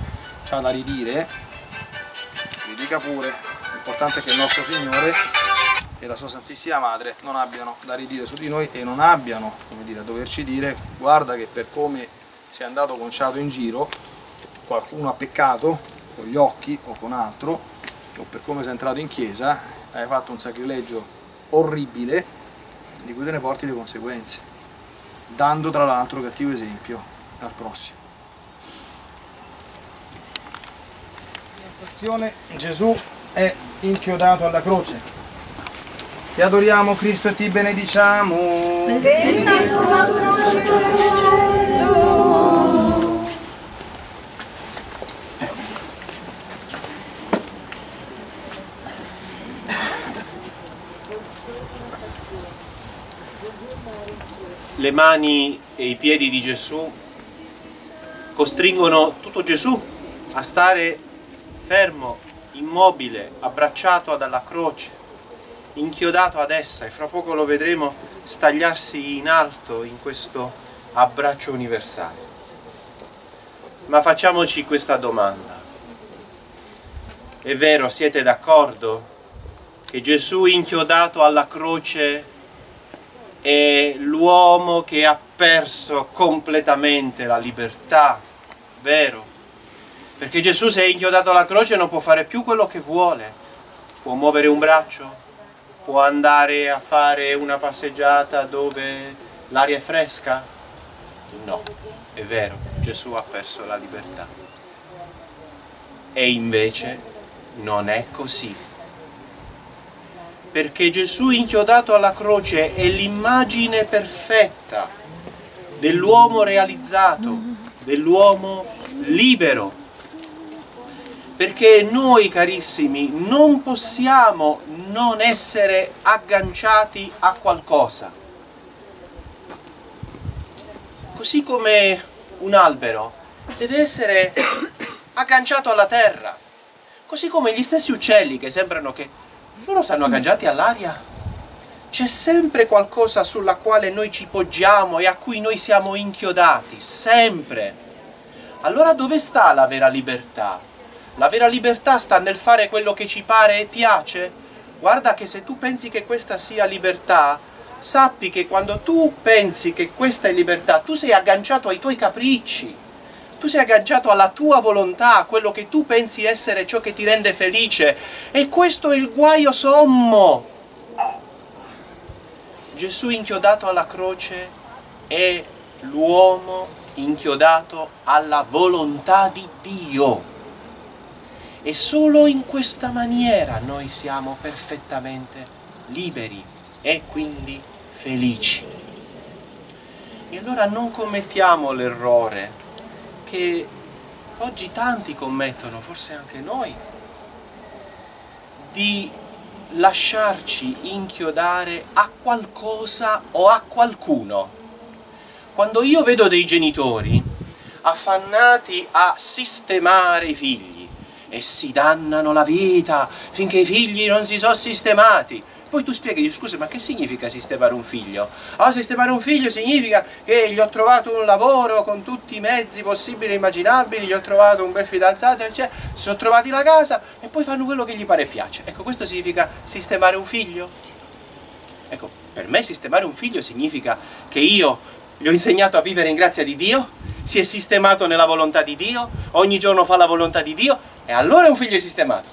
ha da ridire, ridica pure, l'importante è che il nostro Signore e la sua Santissima Madre non abbiano da ridire su di noi e non abbiano dire, a doverci dire guarda che per come sei andato conciato in giro qualcuno ha peccato con gli occhi o con altro o per come sei entrato in chiesa hai fatto un sacrilegio orribile di cui te ne porti le conseguenze dando tra l'altro cattivo esempio al prossimo. Gesù è inchiodato alla croce. Ti adoriamo Cristo e ti benediciamo. Le mani e i piedi di Gesù costringono tutto Gesù a stare fermo immobile, abbracciato dalla croce, inchiodato ad essa e fra poco lo vedremo stagliarsi in alto in questo abbraccio universale. Ma facciamoci questa domanda. È vero, siete d'accordo che Gesù inchiodato alla croce è l'uomo che ha perso completamente la libertà, vero? Perché Gesù se è inchiodato alla croce non può fare più quello che vuole. Può muovere un braccio, può andare a fare una passeggiata dove l'aria è fresca? No, è vero, Gesù ha perso la libertà. E invece non è così. Perché Gesù inchiodato alla croce è l'immagine perfetta dell'uomo realizzato, dell'uomo libero perché noi carissimi non possiamo non essere agganciati a qualcosa. Così come un albero deve essere agganciato alla terra, così come gli stessi uccelli che sembrano che loro stanno agganciati all'aria. C'è sempre qualcosa sulla quale noi ci poggiamo e a cui noi siamo inchiodati, sempre. Allora dove sta la vera libertà? La vera libertà sta nel fare quello che ci pare e piace? Guarda che se tu pensi che questa sia libertà, sappi che quando tu pensi che questa è libertà, tu sei agganciato ai tuoi capricci, tu sei agganciato alla tua volontà, a quello che tu pensi essere ciò che ti rende felice. E questo è il guaio sommo. Gesù inchiodato alla croce è l'uomo inchiodato alla volontà di Dio. E solo in questa maniera noi siamo perfettamente liberi e quindi felici. E allora non commettiamo l'errore che oggi tanti commettono, forse anche noi, di lasciarci inchiodare a qualcosa o a qualcuno. Quando io vedo dei genitori affannati a sistemare i figli, e si dannano la vita finché i figli non si sono sistemati. Poi tu spieghi, scusa, ma che significa sistemare un figlio? Ah, sistemare un figlio significa che gli ho trovato un lavoro con tutti i mezzi possibili e immaginabili, gli ho trovato un bel fidanzato, cioè, si sono trovati la casa e poi fanno quello che gli pare e piace. Ecco, questo significa sistemare un figlio? Ecco, per me sistemare un figlio significa che io gli ho insegnato a vivere in grazia di Dio, si è sistemato nella volontà di Dio, ogni giorno fa la volontà di Dio e allora è un figlio sistemato.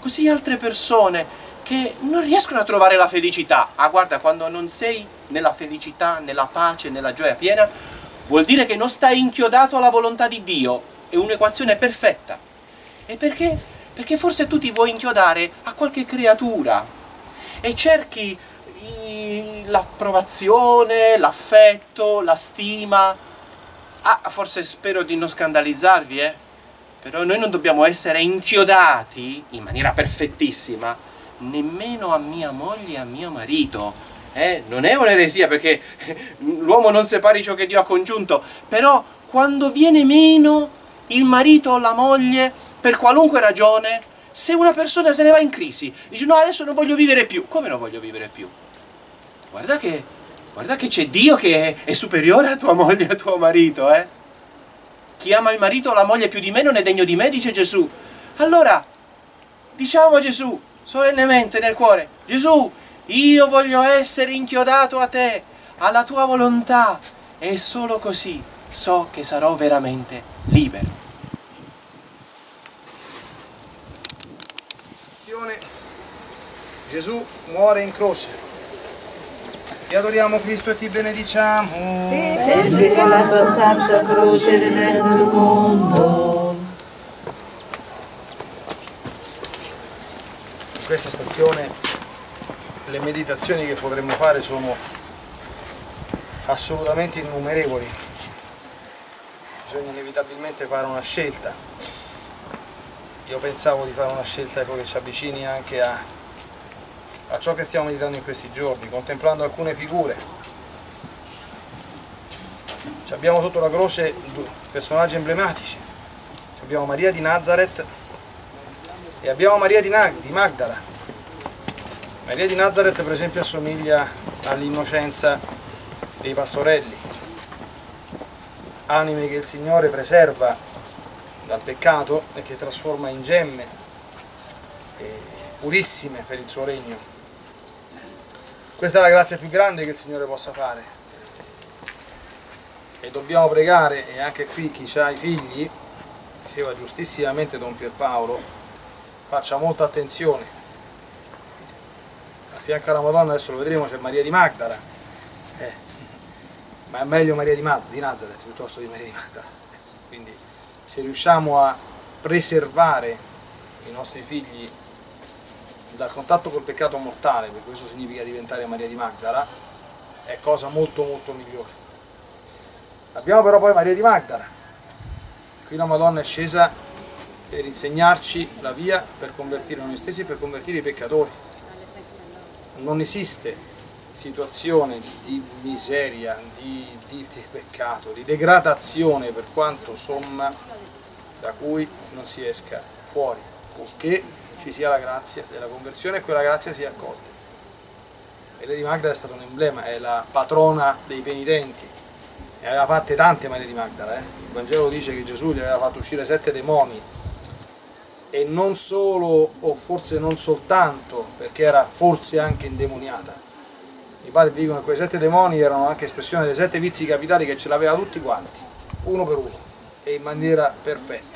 Così altre persone che non riescono a trovare la felicità. Ah, guarda, quando non sei nella felicità, nella pace, nella gioia piena, vuol dire che non stai inchiodato alla volontà di Dio. È un'equazione perfetta. E perché? Perché forse tu ti vuoi inchiodare a qualche creatura e cerchi l'approvazione, l'affetto, la stima. Ah, forse spero di non scandalizzarvi, eh? Però noi non dobbiamo essere inchiodati in maniera perfettissima nemmeno a mia moglie e a mio marito. Eh? Non è un'eresia perché l'uomo non separi ciò che Dio ha congiunto, però quando viene meno il marito o la moglie, per qualunque ragione, se una persona se ne va in crisi, dice no adesso non voglio vivere più, come non voglio vivere più? Guarda che, guarda che c'è Dio che è, è superiore a tua moglie e a tuo marito, eh? Chi ama il marito o la moglie più di me non è degno di me, dice Gesù. Allora, diciamo a Gesù, solennemente nel cuore, Gesù, io voglio essere inchiodato a te, alla tua volontà, e solo così so che sarò veramente libero. Gesù muore in croce ti adoriamo Cristo e ti benediciamo. Perché la tua santa croce redendo il mondo. In questa stazione le meditazioni che potremmo fare sono assolutamente innumerevoli. Bisogna inevitabilmente fare una scelta. Io pensavo di fare una scelta che ci avvicini anche a a ciò che stiamo meditando in questi giorni, contemplando alcune figure. Ci abbiamo sotto la croce personaggi emblematici. Ci abbiamo Maria di Nazareth e abbiamo Maria di, Magdala. Maria di Nazareth per esempio assomiglia all'innocenza dei pastorelli, anime che il Signore preserva dal peccato e che trasforma in gemme purissime per il suo regno. Questa è la grazia più grande che il Signore possa fare. E dobbiamo pregare, e anche qui chi ha i figli, diceva giustissimamente Don Pierpaolo, faccia molta attenzione. A fianco alla Madonna, adesso lo vedremo, c'è Maria di Magdala, eh, ma è meglio Maria di, Mad di Nazareth piuttosto di Maria di Magdala. Quindi se riusciamo a preservare i nostri figli dal contatto col peccato mortale, per questo significa diventare Maria di Magdala, è cosa molto molto migliore. Abbiamo però poi Maria di Magdala, qui la Madonna è scesa per insegnarci la via per convertire noi stessi e per convertire i peccatori. Non esiste situazione di miseria, di, di, di peccato, di degradazione per quanto somma da cui non si esca fuori, purché ci sia la grazia della conversione e quella grazia sia accolta. E Lady Magdala è stata un emblema, è la patrona dei penitenti. Ne aveva fatte tante Maria di Magdala, eh? il Vangelo dice che Gesù gli aveva fatto uscire sette demoni e non solo, o forse non soltanto, perché era forse anche indemoniata, i padri dicono che quei sette demoni erano anche espressione dei sette vizi capitali che ce l'aveva tutti quanti, uno per uno, e in maniera perfetta.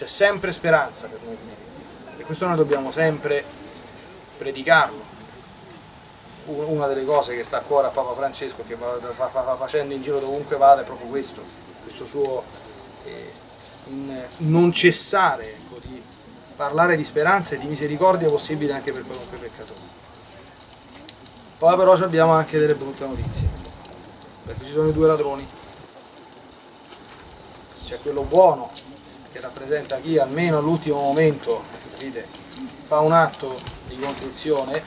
C'è sempre speranza per noi Dio. E questo noi dobbiamo sempre predicarlo. Una delle cose che sta a cuore a Papa Francesco, che fa, facendo in giro dovunque vada, è proprio questo, questo suo eh, non cessare ecco, di parlare di speranza e di misericordia possibile anche per qualunque peccatore. Poi però abbiamo anche delle brutte notizie, perché ci sono i due ladroni. C'è quello buono, che rappresenta chi almeno all'ultimo momento capite, fa un atto di contrizione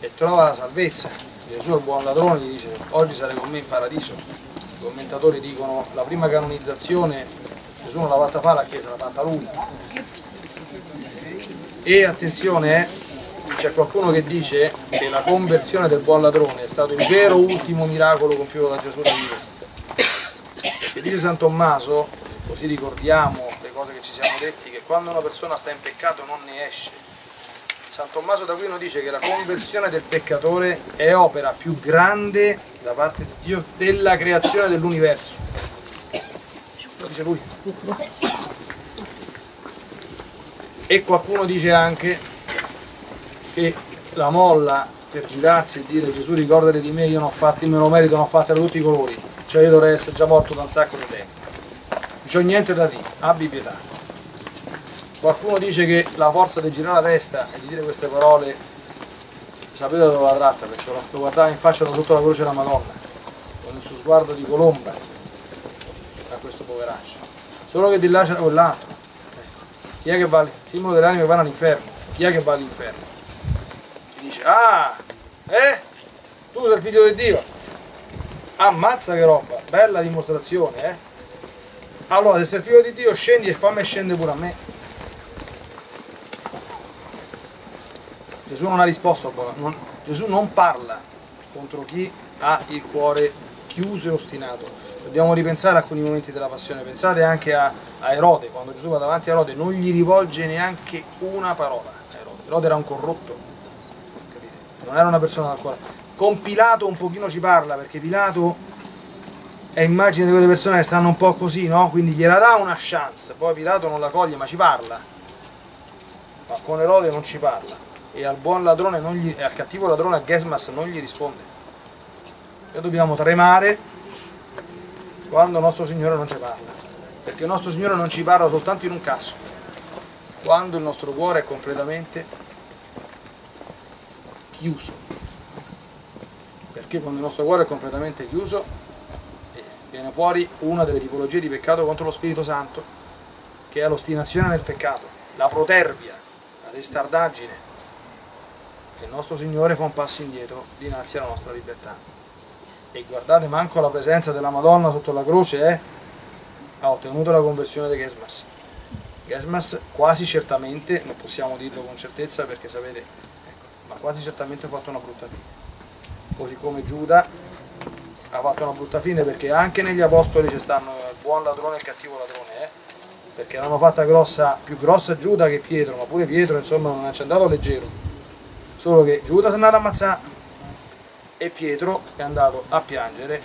e trova la salvezza. Gesù il buon ladrone gli dice oggi sarai con me in paradiso. I commentatori dicono la prima canonizzazione Gesù non l'ha fatta fare la Chiesa, l'ha fatta lui. E attenzione, eh, c'è qualcuno che dice che la conversione del buon ladrone è stato il vero ultimo miracolo compiuto da Gesù da vivo. Perché dice San Tommaso, così ricordiamo le cose che ci siamo detti, che quando una persona sta in peccato non ne esce. San Tommaso d'Aquino dice che la conversione del peccatore è opera più grande da parte di Dio della creazione dell'universo. Lo dice lui. E qualcuno dice anche che la molla per girarsi e dire Gesù ricordati di me, io non ho fatto, me lo merito, non ho fatto da tutti i colori, cioè io dovrei essere già morto da un sacco di tempo. C'ho niente da dire, abbi pietà. Qualcuno dice che la forza di girare la testa e di dire queste parole, sapete dove la tratta, perché lo guardava in faccia da sotto la croce della Madonna, con il suo sguardo di colomba a questo poveraccio. Solo che di là c'era quell'altro. Ecco. Chi è che va, simbolo delle anime vanno all'inferno? Chi è che va all'inferno? dice, ah, eh? Tu sei il figlio di Dio. Ammazza che roba, bella dimostrazione, eh? Allora, se sei figlio di Dio, scendi e fammi scendere pure a me. Gesù non ha risposto non, Gesù non parla contro chi ha il cuore chiuso e ostinato. Dobbiamo ripensare a alcuni momenti della passione. Pensate anche a, a Erode, quando Gesù va davanti a Erode, non gli rivolge neanche una parola. Erode, Erode era un corrotto non era una persona dal cuore. Con Pilato un pochino ci parla, perché Pilato è immagine di quelle persone che stanno un po' così, no? Quindi gliela dà una chance, poi Pilato non la coglie, ma ci parla. Ma con Erode non ci parla. E al buon ladrone, gli, e al cattivo ladrone, a Gesmas, non gli risponde. E dobbiamo tremare quando nostro Signore non ci parla. Perché nostro Signore non ci parla soltanto in un caso. Quando il nostro cuore è completamente chiuso. Perché quando il nostro cuore è completamente chiuso viene fuori una delle tipologie di peccato contro lo Spirito Santo, che è l'ostinazione nel peccato, la protervia, la testardaggine. Il nostro Signore fa un passo indietro dinanzi alla nostra libertà. E guardate, manco la presenza della Madonna sotto la croce eh, ha ottenuto la conversione di Gesmas. Gesmas quasi certamente, non possiamo dirlo con certezza perché sapete ma quasi certamente ha fatto una brutta fine. Così come Giuda ha fatto una brutta fine perché anche negli apostoli ci stanno il buon ladrone e il cattivo ladrone, eh? perché l'hanno fatta grossa, più grossa Giuda che Pietro, ma pure Pietro insomma non ci è andato leggero. Solo che Giuda si è andato a ammazzare e Pietro è andato a piangere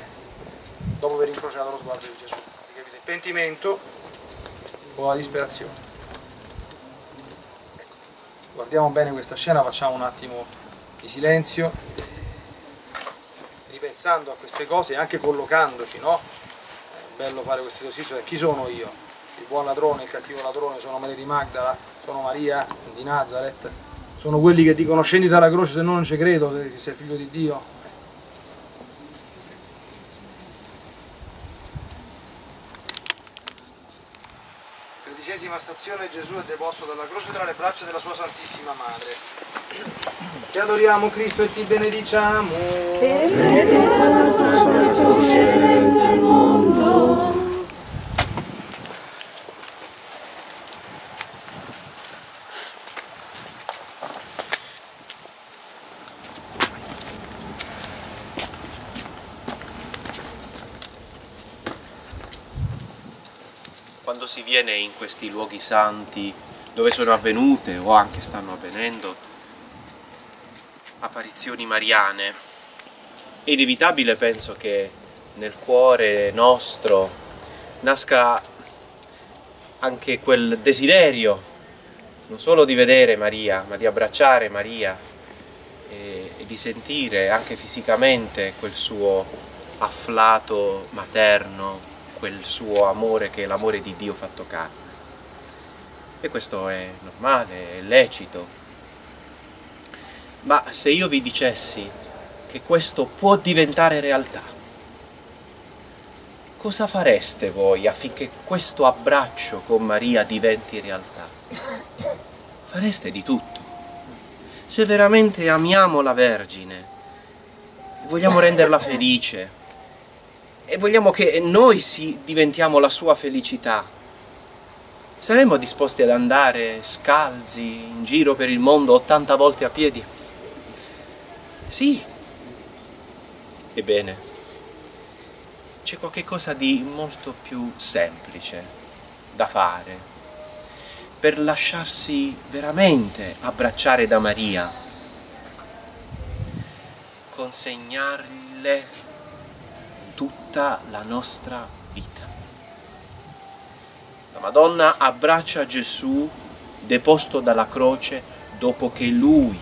dopo aver incrociato lo sguardo di Gesù. Capite? Pentimento o la disperazione guardiamo bene questa scena, facciamo un attimo di silenzio, ripensando a queste cose e anche collocandoci, no? È bello fare questo esercizio, chi sono io? Il buon ladrone, il cattivo ladrone, sono Maria di Magdala, sono Maria di Nazareth, sono quelli che dicono scendi dalla croce se no non ci credo, se sei figlio di Dio. Tredicesima stazione Gesù è deposto dalla croce tra le braccia della sua Santissima Madre. Ti adoriamo Cristo e ti benediciamo. Te si viene in questi luoghi santi dove sono avvenute o anche stanno avvenendo, apparizioni mariane. È inevitabile, penso, che nel cuore nostro nasca anche quel desiderio, non solo di vedere Maria, ma di abbracciare Maria e, e di sentire anche fisicamente quel suo afflato materno, quel suo amore che è l'amore di Dio fatto carne. E questo è normale, è lecito. Ma se io vi dicessi che questo può diventare realtà, cosa fareste voi affinché questo abbraccio con Maria diventi realtà? Fareste di tutto. Se veramente amiamo la Vergine, vogliamo renderla felice e vogliamo che noi si diventiamo la sua felicità, saremmo disposti ad andare scalzi in giro per il mondo 80 volte a piedi? Sì. Ebbene, c'è qualcosa di molto più semplice da fare per lasciarsi veramente abbracciare da Maria, consegnarle tutta la nostra vita. La Madonna abbraccia Gesù deposto dalla croce dopo che lui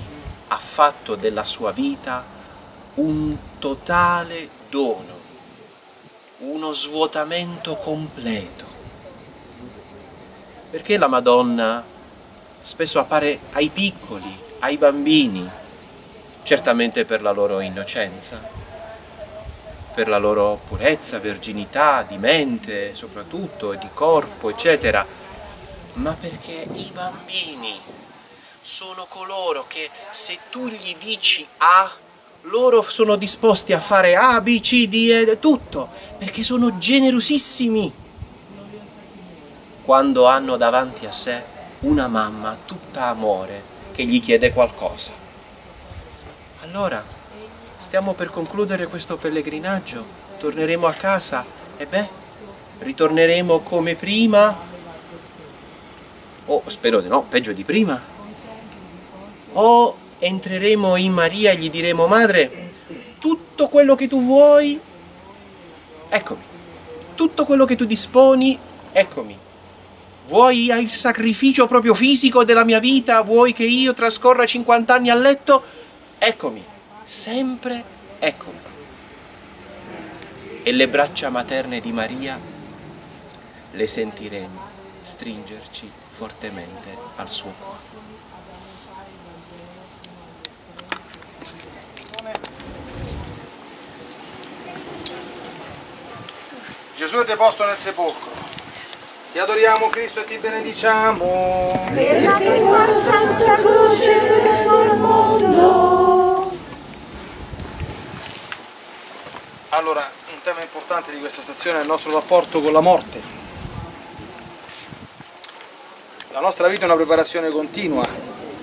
ha fatto della sua vita un totale dono, uno svuotamento completo. Perché la Madonna spesso appare ai piccoli, ai bambini, certamente per la loro innocenza, per la loro purezza, verginità di mente soprattutto e di corpo, eccetera, ma perché i bambini sono coloro che se tu gli dici A, loro sono disposti a fare A, B, C, D e tutto, perché sono generosissimi. Quando hanno davanti a sé una mamma tutta amore che gli chiede qualcosa. Allora, stiamo per concludere questo pellegrinaggio, torneremo a casa e beh, ritorneremo come prima, o spero di no, peggio di prima. O entreremo in Maria e gli diremo madre tutto quello che tu vuoi eccomi. Tutto quello che tu disponi eccomi. Vuoi il sacrificio proprio fisico della mia vita? Vuoi che io trascorra 50 anni a letto? Eccomi sempre eccomi e le braccia materne di Maria le sentiremo stringerci fortemente al suo cuore Gesù è deposto nel sepolcro. Ti adoriamo Cristo e ti benediciamo. Per la tua santa croce per il mondo. Allora, un tema importante di questa stazione è il nostro rapporto con la morte. La nostra vita è una preparazione continua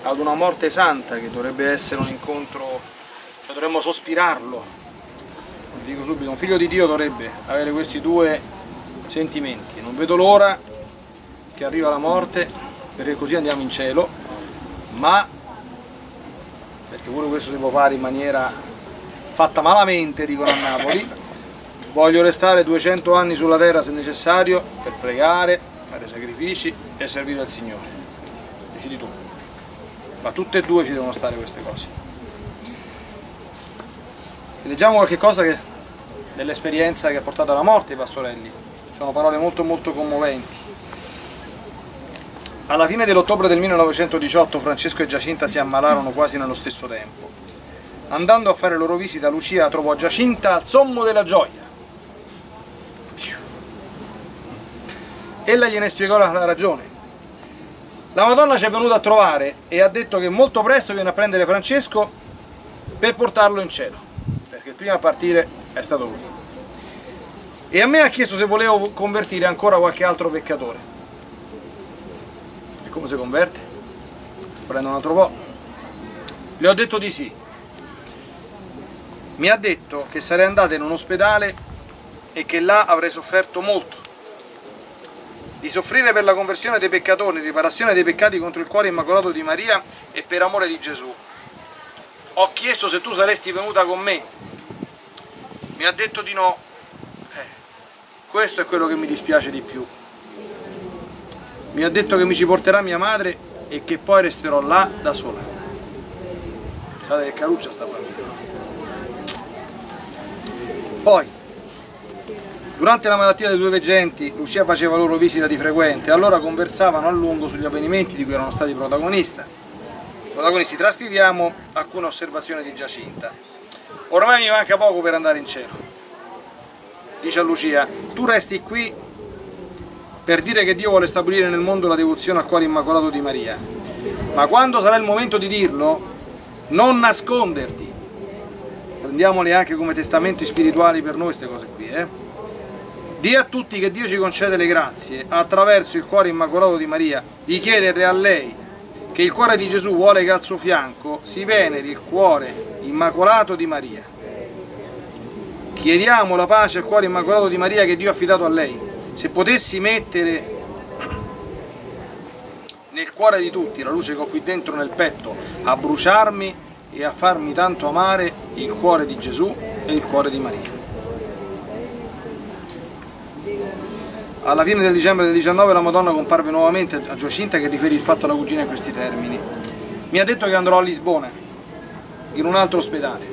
ad una morte santa che dovrebbe essere un incontro, cioè dovremmo sospirarlo, vi dico subito, un figlio di Dio dovrebbe avere questi due sentimenti. Non vedo l'ora che arriva la morte perché così andiamo in cielo, ma perché pure questo si può fare in maniera fatta malamente, dicono a Napoli, voglio restare 200 anni sulla terra se necessario per pregare, fare sacrifici e servire al Signore. Decidi tu. Ma tutte e due ci devono stare queste cose. Leggiamo qualche cosa che dell'esperienza che ha portato alla morte i pastorelli. Sono parole molto molto commoventi. Alla fine dell'ottobre del 1918 Francesco e Giacinta si ammalarono quasi nello stesso tempo. Andando a fare loro visita, Lucia trovò Giacinta al sommo della gioia. Ella gliene spiegò la ragione. La Madonna ci è venuta a trovare e ha detto che molto presto viene a prendere Francesco per portarlo in cielo, perché prima a partire è stato lui. E a me ha chiesto se volevo convertire ancora qualche altro peccatore. E come si converte? Prendo un altro po'. Le ho detto di sì. Mi ha detto che sarei andata in un ospedale e che là avrei sofferto molto. Di soffrire per la conversione dei peccatori, riparazione dei peccati contro il cuore immacolato di Maria e per amore di Gesù. ho chiesto se tu saresti venuta con me, mi ha detto di no, eh, questo è quello che mi dispiace di più. Mi ha detto che mi ci porterà mia madre e che poi resterò là da sola. Guardate che caruccia sta partita. Poi, durante la malattia dei due veggenti, Lucia faceva loro visita di frequente, allora conversavano a lungo sugli avvenimenti di cui erano stati protagonisti. Protagonisti, trascriviamo alcune osservazioni di Giacinta. Ormai mi manca poco per andare in cielo. Dice a Lucia, tu resti qui per dire che Dio vuole stabilire nel mondo la devozione al cuore immacolato di Maria. Ma quando sarà il momento di dirlo, non nasconderti. Prendiamole anche come testamenti spirituali per noi queste cose qui. Eh? Dì a tutti che Dio ci concede le grazie attraverso il cuore immacolato di Maria, di chiedere a lei che il cuore di Gesù vuole che al suo fianco si veneri il cuore immacolato di Maria. Chiediamo la pace al cuore immacolato di Maria che Dio ha affidato a lei. Se potessi mettere nel cuore di tutti la luce che ho qui dentro nel petto a bruciarmi e a farmi tanto amare il cuore di Gesù e il cuore di Maria. Alla fine del dicembre del 19 la Madonna comparve nuovamente a Giacinta che riferì il fatto alla cugina in questi termini. Mi ha detto che andrò a Lisbona, in un altro ospedale,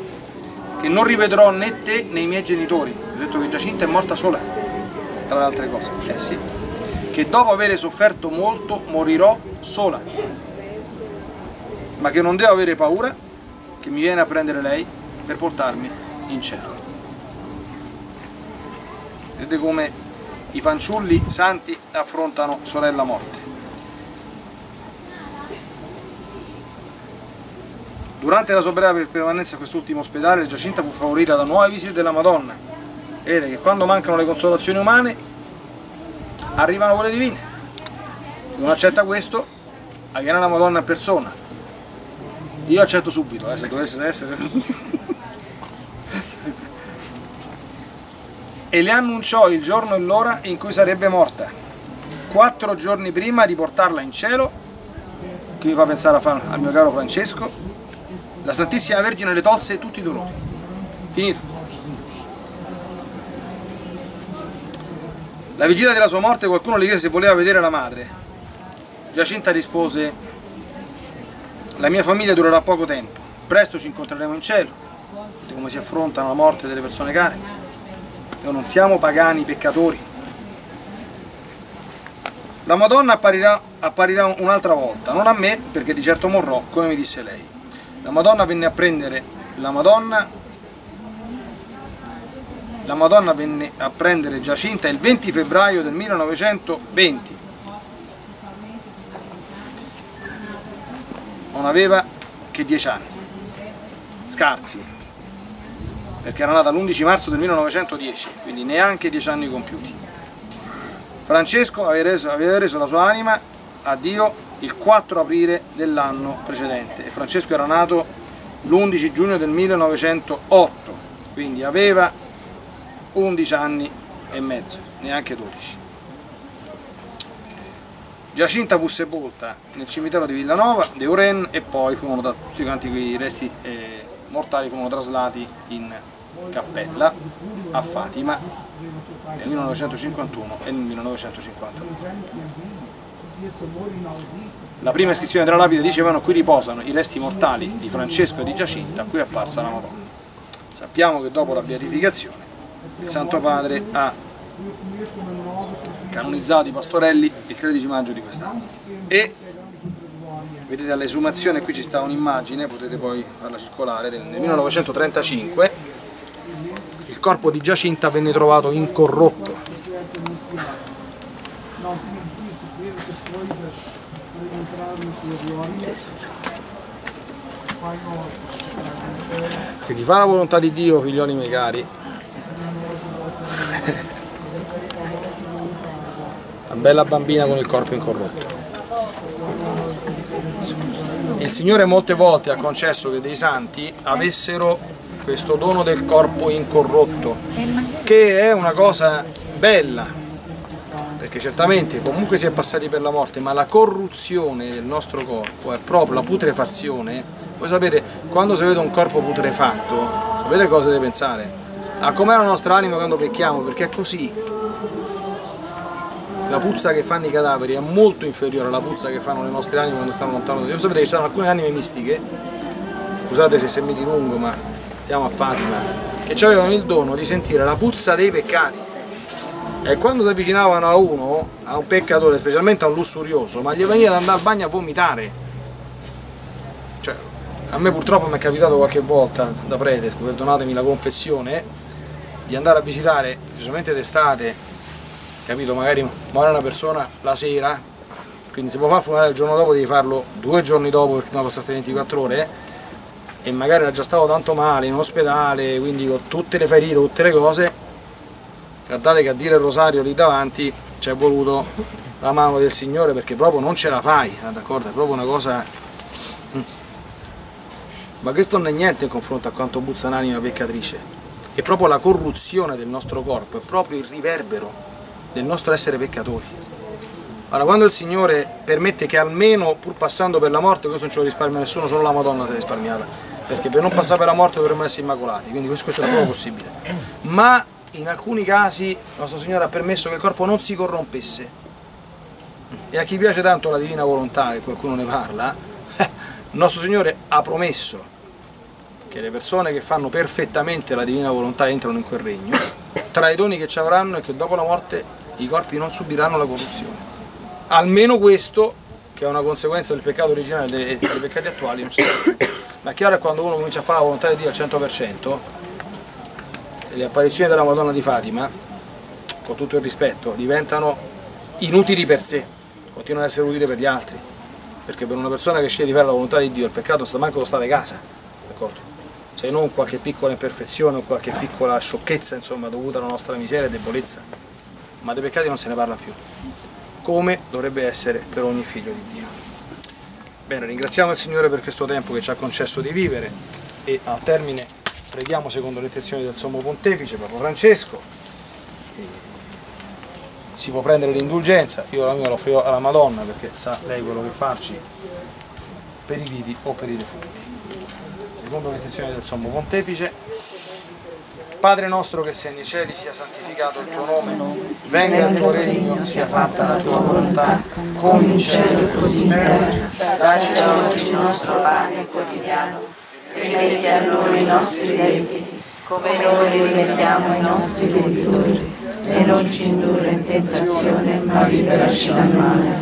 che non rivedrò né te né i miei genitori. Mi ha detto che Giacinta è morta sola, tra le altre cose. Eh sì. Che dopo aver sofferto molto morirò sola, ma che non devo avere paura, che mi viene a prendere lei per portarmi in cielo. Vedete come i fanciulli santi affrontano sorella morte. Durante la sua breve permanenza a quest'ultimo ospedale, Giacinta fu favorita da nuove visite della Madonna. Vedete che quando mancano le consolazioni umane, arrivano quelle divine. Non accetta questo, viene la Madonna in persona. Io accetto subito, eh, se dovesse essere... e le annunciò il giorno e l'ora in cui sarebbe morta, quattro giorni prima di portarla in cielo, che mi fa pensare al mio caro Francesco, la Santissima Vergine le tolse tutti i dolori. Finito. La vigilia della sua morte qualcuno le chiese se voleva vedere la madre. Giacinta rispose, la mia famiglia durerà poco tempo, presto ci incontreremo in cielo, vedete come si affrontano la morte delle persone care. Noi non siamo pagani peccatori. La Madonna apparirà, apparirà un'altra volta, non a me perché di certo morrò, come mi disse lei. La Madonna venne a prendere la Madonna la Madonna venne a prendere Giacinta il 20 febbraio del 1920. Non aveva che dieci anni, scarsi, perché era nata l'11 marzo del 1910, quindi neanche dieci anni compiuti. Francesco aveva reso, aveva reso la sua anima a Dio il 4 aprile dell'anno precedente e Francesco era nato l'11 giugno del 1908, quindi aveva 11 anni e mezzo, neanche 12. Giacinta fu sepolta nel cimitero di Villanova, de Uren e poi furono tutti quanti quei resti eh, mortali furono traslati in cappella a Fatima nel 1951 e nel 1952. La prima iscrizione della lapide dicevano qui riposano i resti mortali di Francesco e di Giacinta, qui è apparsa la Madonna. Sappiamo che dopo la beatificazione il Santo Padre ha canonizzato i pastorelli il 13 maggio di quest'anno e vedete all'esumazione qui ci sta un'immagine, potete poi farla circolare, nel 1935 il corpo di Giacinta venne trovato incorrotto. Chi fa la volontà di Dio, figlioli miei cari, bella bambina con il corpo incorrotto. Il Signore molte volte ha concesso che dei santi avessero questo dono del corpo incorrotto, che è una cosa bella, perché certamente comunque si è passati per la morte, ma la corruzione del nostro corpo è proprio la putrefazione. Voi sapete, quando si vede un corpo putrefatto, sapete cosa deve pensare? A com'è la nostra anima quando pecchiamo, perché è così. La puzza che fanno i cadaveri è molto inferiore alla puzza che fanno le nostre anime quando stanno lontano da Dio. Sapete che ci sono alcune anime mistiche, scusate se mi dilungo, ma stiamo a Fatima, che avevano il dono di sentire la puzza dei peccati e quando si avvicinavano a uno, a un peccatore, specialmente a un lussurioso, ma gli veniva ad andare al bagno a vomitare. Cioè, a me purtroppo mi è capitato qualche volta da prete, perdonatemi la confessione, di andare a visitare, specialmente d'estate, capito, magari muore una persona la sera, quindi si può fare funerale il giorno dopo, devi farlo due giorni dopo perché non passate 24 ore, e magari era già stato tanto male in ospedale, quindi con tutte le ferite, tutte le cose, guardate che a dire il rosario lì davanti ci è voluto la mano del Signore perché proprio non ce la fai, ah, d'accordo? È proprio una cosa... Mm. Ma questo non è niente in confronto a quanto buzza un'anima peccatrice, è proprio la corruzione del nostro corpo, è proprio il riverbero del nostro essere peccatori. Allora, quando il Signore permette che almeno, pur passando per la morte, questo non ce lo risparmia nessuno, solo la Madonna si è risparmiata, perché per non passare per la morte dovremmo essere immacolati, quindi questo è proprio possibile. Ma in alcuni casi il nostro Signore ha permesso che il corpo non si corrompesse. E a chi piace tanto la divina volontà, e qualcuno ne parla, il nostro Signore ha promesso che le persone che fanno perfettamente la divina volontà entrano in quel regno, tra i doni che ci avranno è che dopo la morte i corpi non subiranno la corruzione. Almeno questo, che è una conseguenza del peccato originale e dei, dei peccati attuali, non si sa. Ma è chiaro che quando uno comincia a fare la volontà di Dio al 100%, le apparizioni della Madonna di Fatima, con tutto il rispetto, diventano inutili per sé, continuano ad essere utili per gli altri, perché per una persona che sceglie di fare la volontà di Dio il peccato sta manco lo sta di casa, d'accordo? Se non qualche piccola imperfezione o qualche piccola sciocchezza, insomma, dovuta alla nostra miseria e debolezza, ma dei peccati non se ne parla più, come dovrebbe essere per ogni figlio di Dio. Bene, ringraziamo il Signore per questo tempo che ci ha concesso di vivere e al termine preghiamo secondo le intenzioni del Sommo Pontefice, Papa Francesco, si può prendere l'indulgenza, io la mia l'offro alla Madonna perché sa lei quello che farci per i vivi o per i defunti. Secondo le intenzioni del Sommo Pontefice, Padre nostro che sei nei cieli, sia santificato il tuo nome, venga il tuo regno, sia fatta la tua volontà, come in cielo così in terra. Dacci oggi il nostro pane quotidiano rimetti a noi i nostri debiti, come noi rimettiamo ai nostri debitori, e non ci indurre in tentazione, ma liberaci dal male.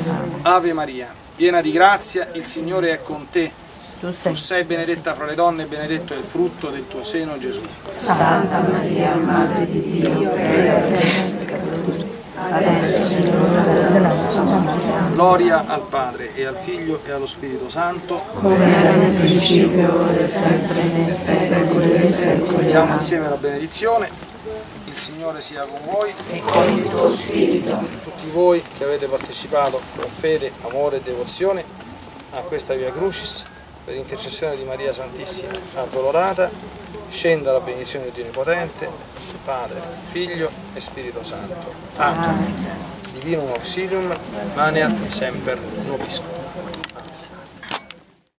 Ave Maria, piena di grazia, il Signore è con te. Tu sei Tu sei benedetta fra le donne e benedetto è il frutto del tuo seno, Gesù. Santa Maria, Madre di Dio, prega per noi peccatori, adesso è l'ora della nostra morte. Gloria al Padre e al Figlio e allo Spirito Santo. Come era nel principio, ora e sempre, nei secoli dei secoli. Diamo insieme la benedizione. Il Signore sia con voi. E con il tuo spirito. Tutti voi che avete partecipato con fede, amore e devozione a questa Via Crucis, per intercessione di Maria Santissima Addolorata, scenda la benedizione di Dio Onnipotente, Padre, Figlio e Spirito Santo. Amen. Divinum auxilium, maneat semper nobiscum.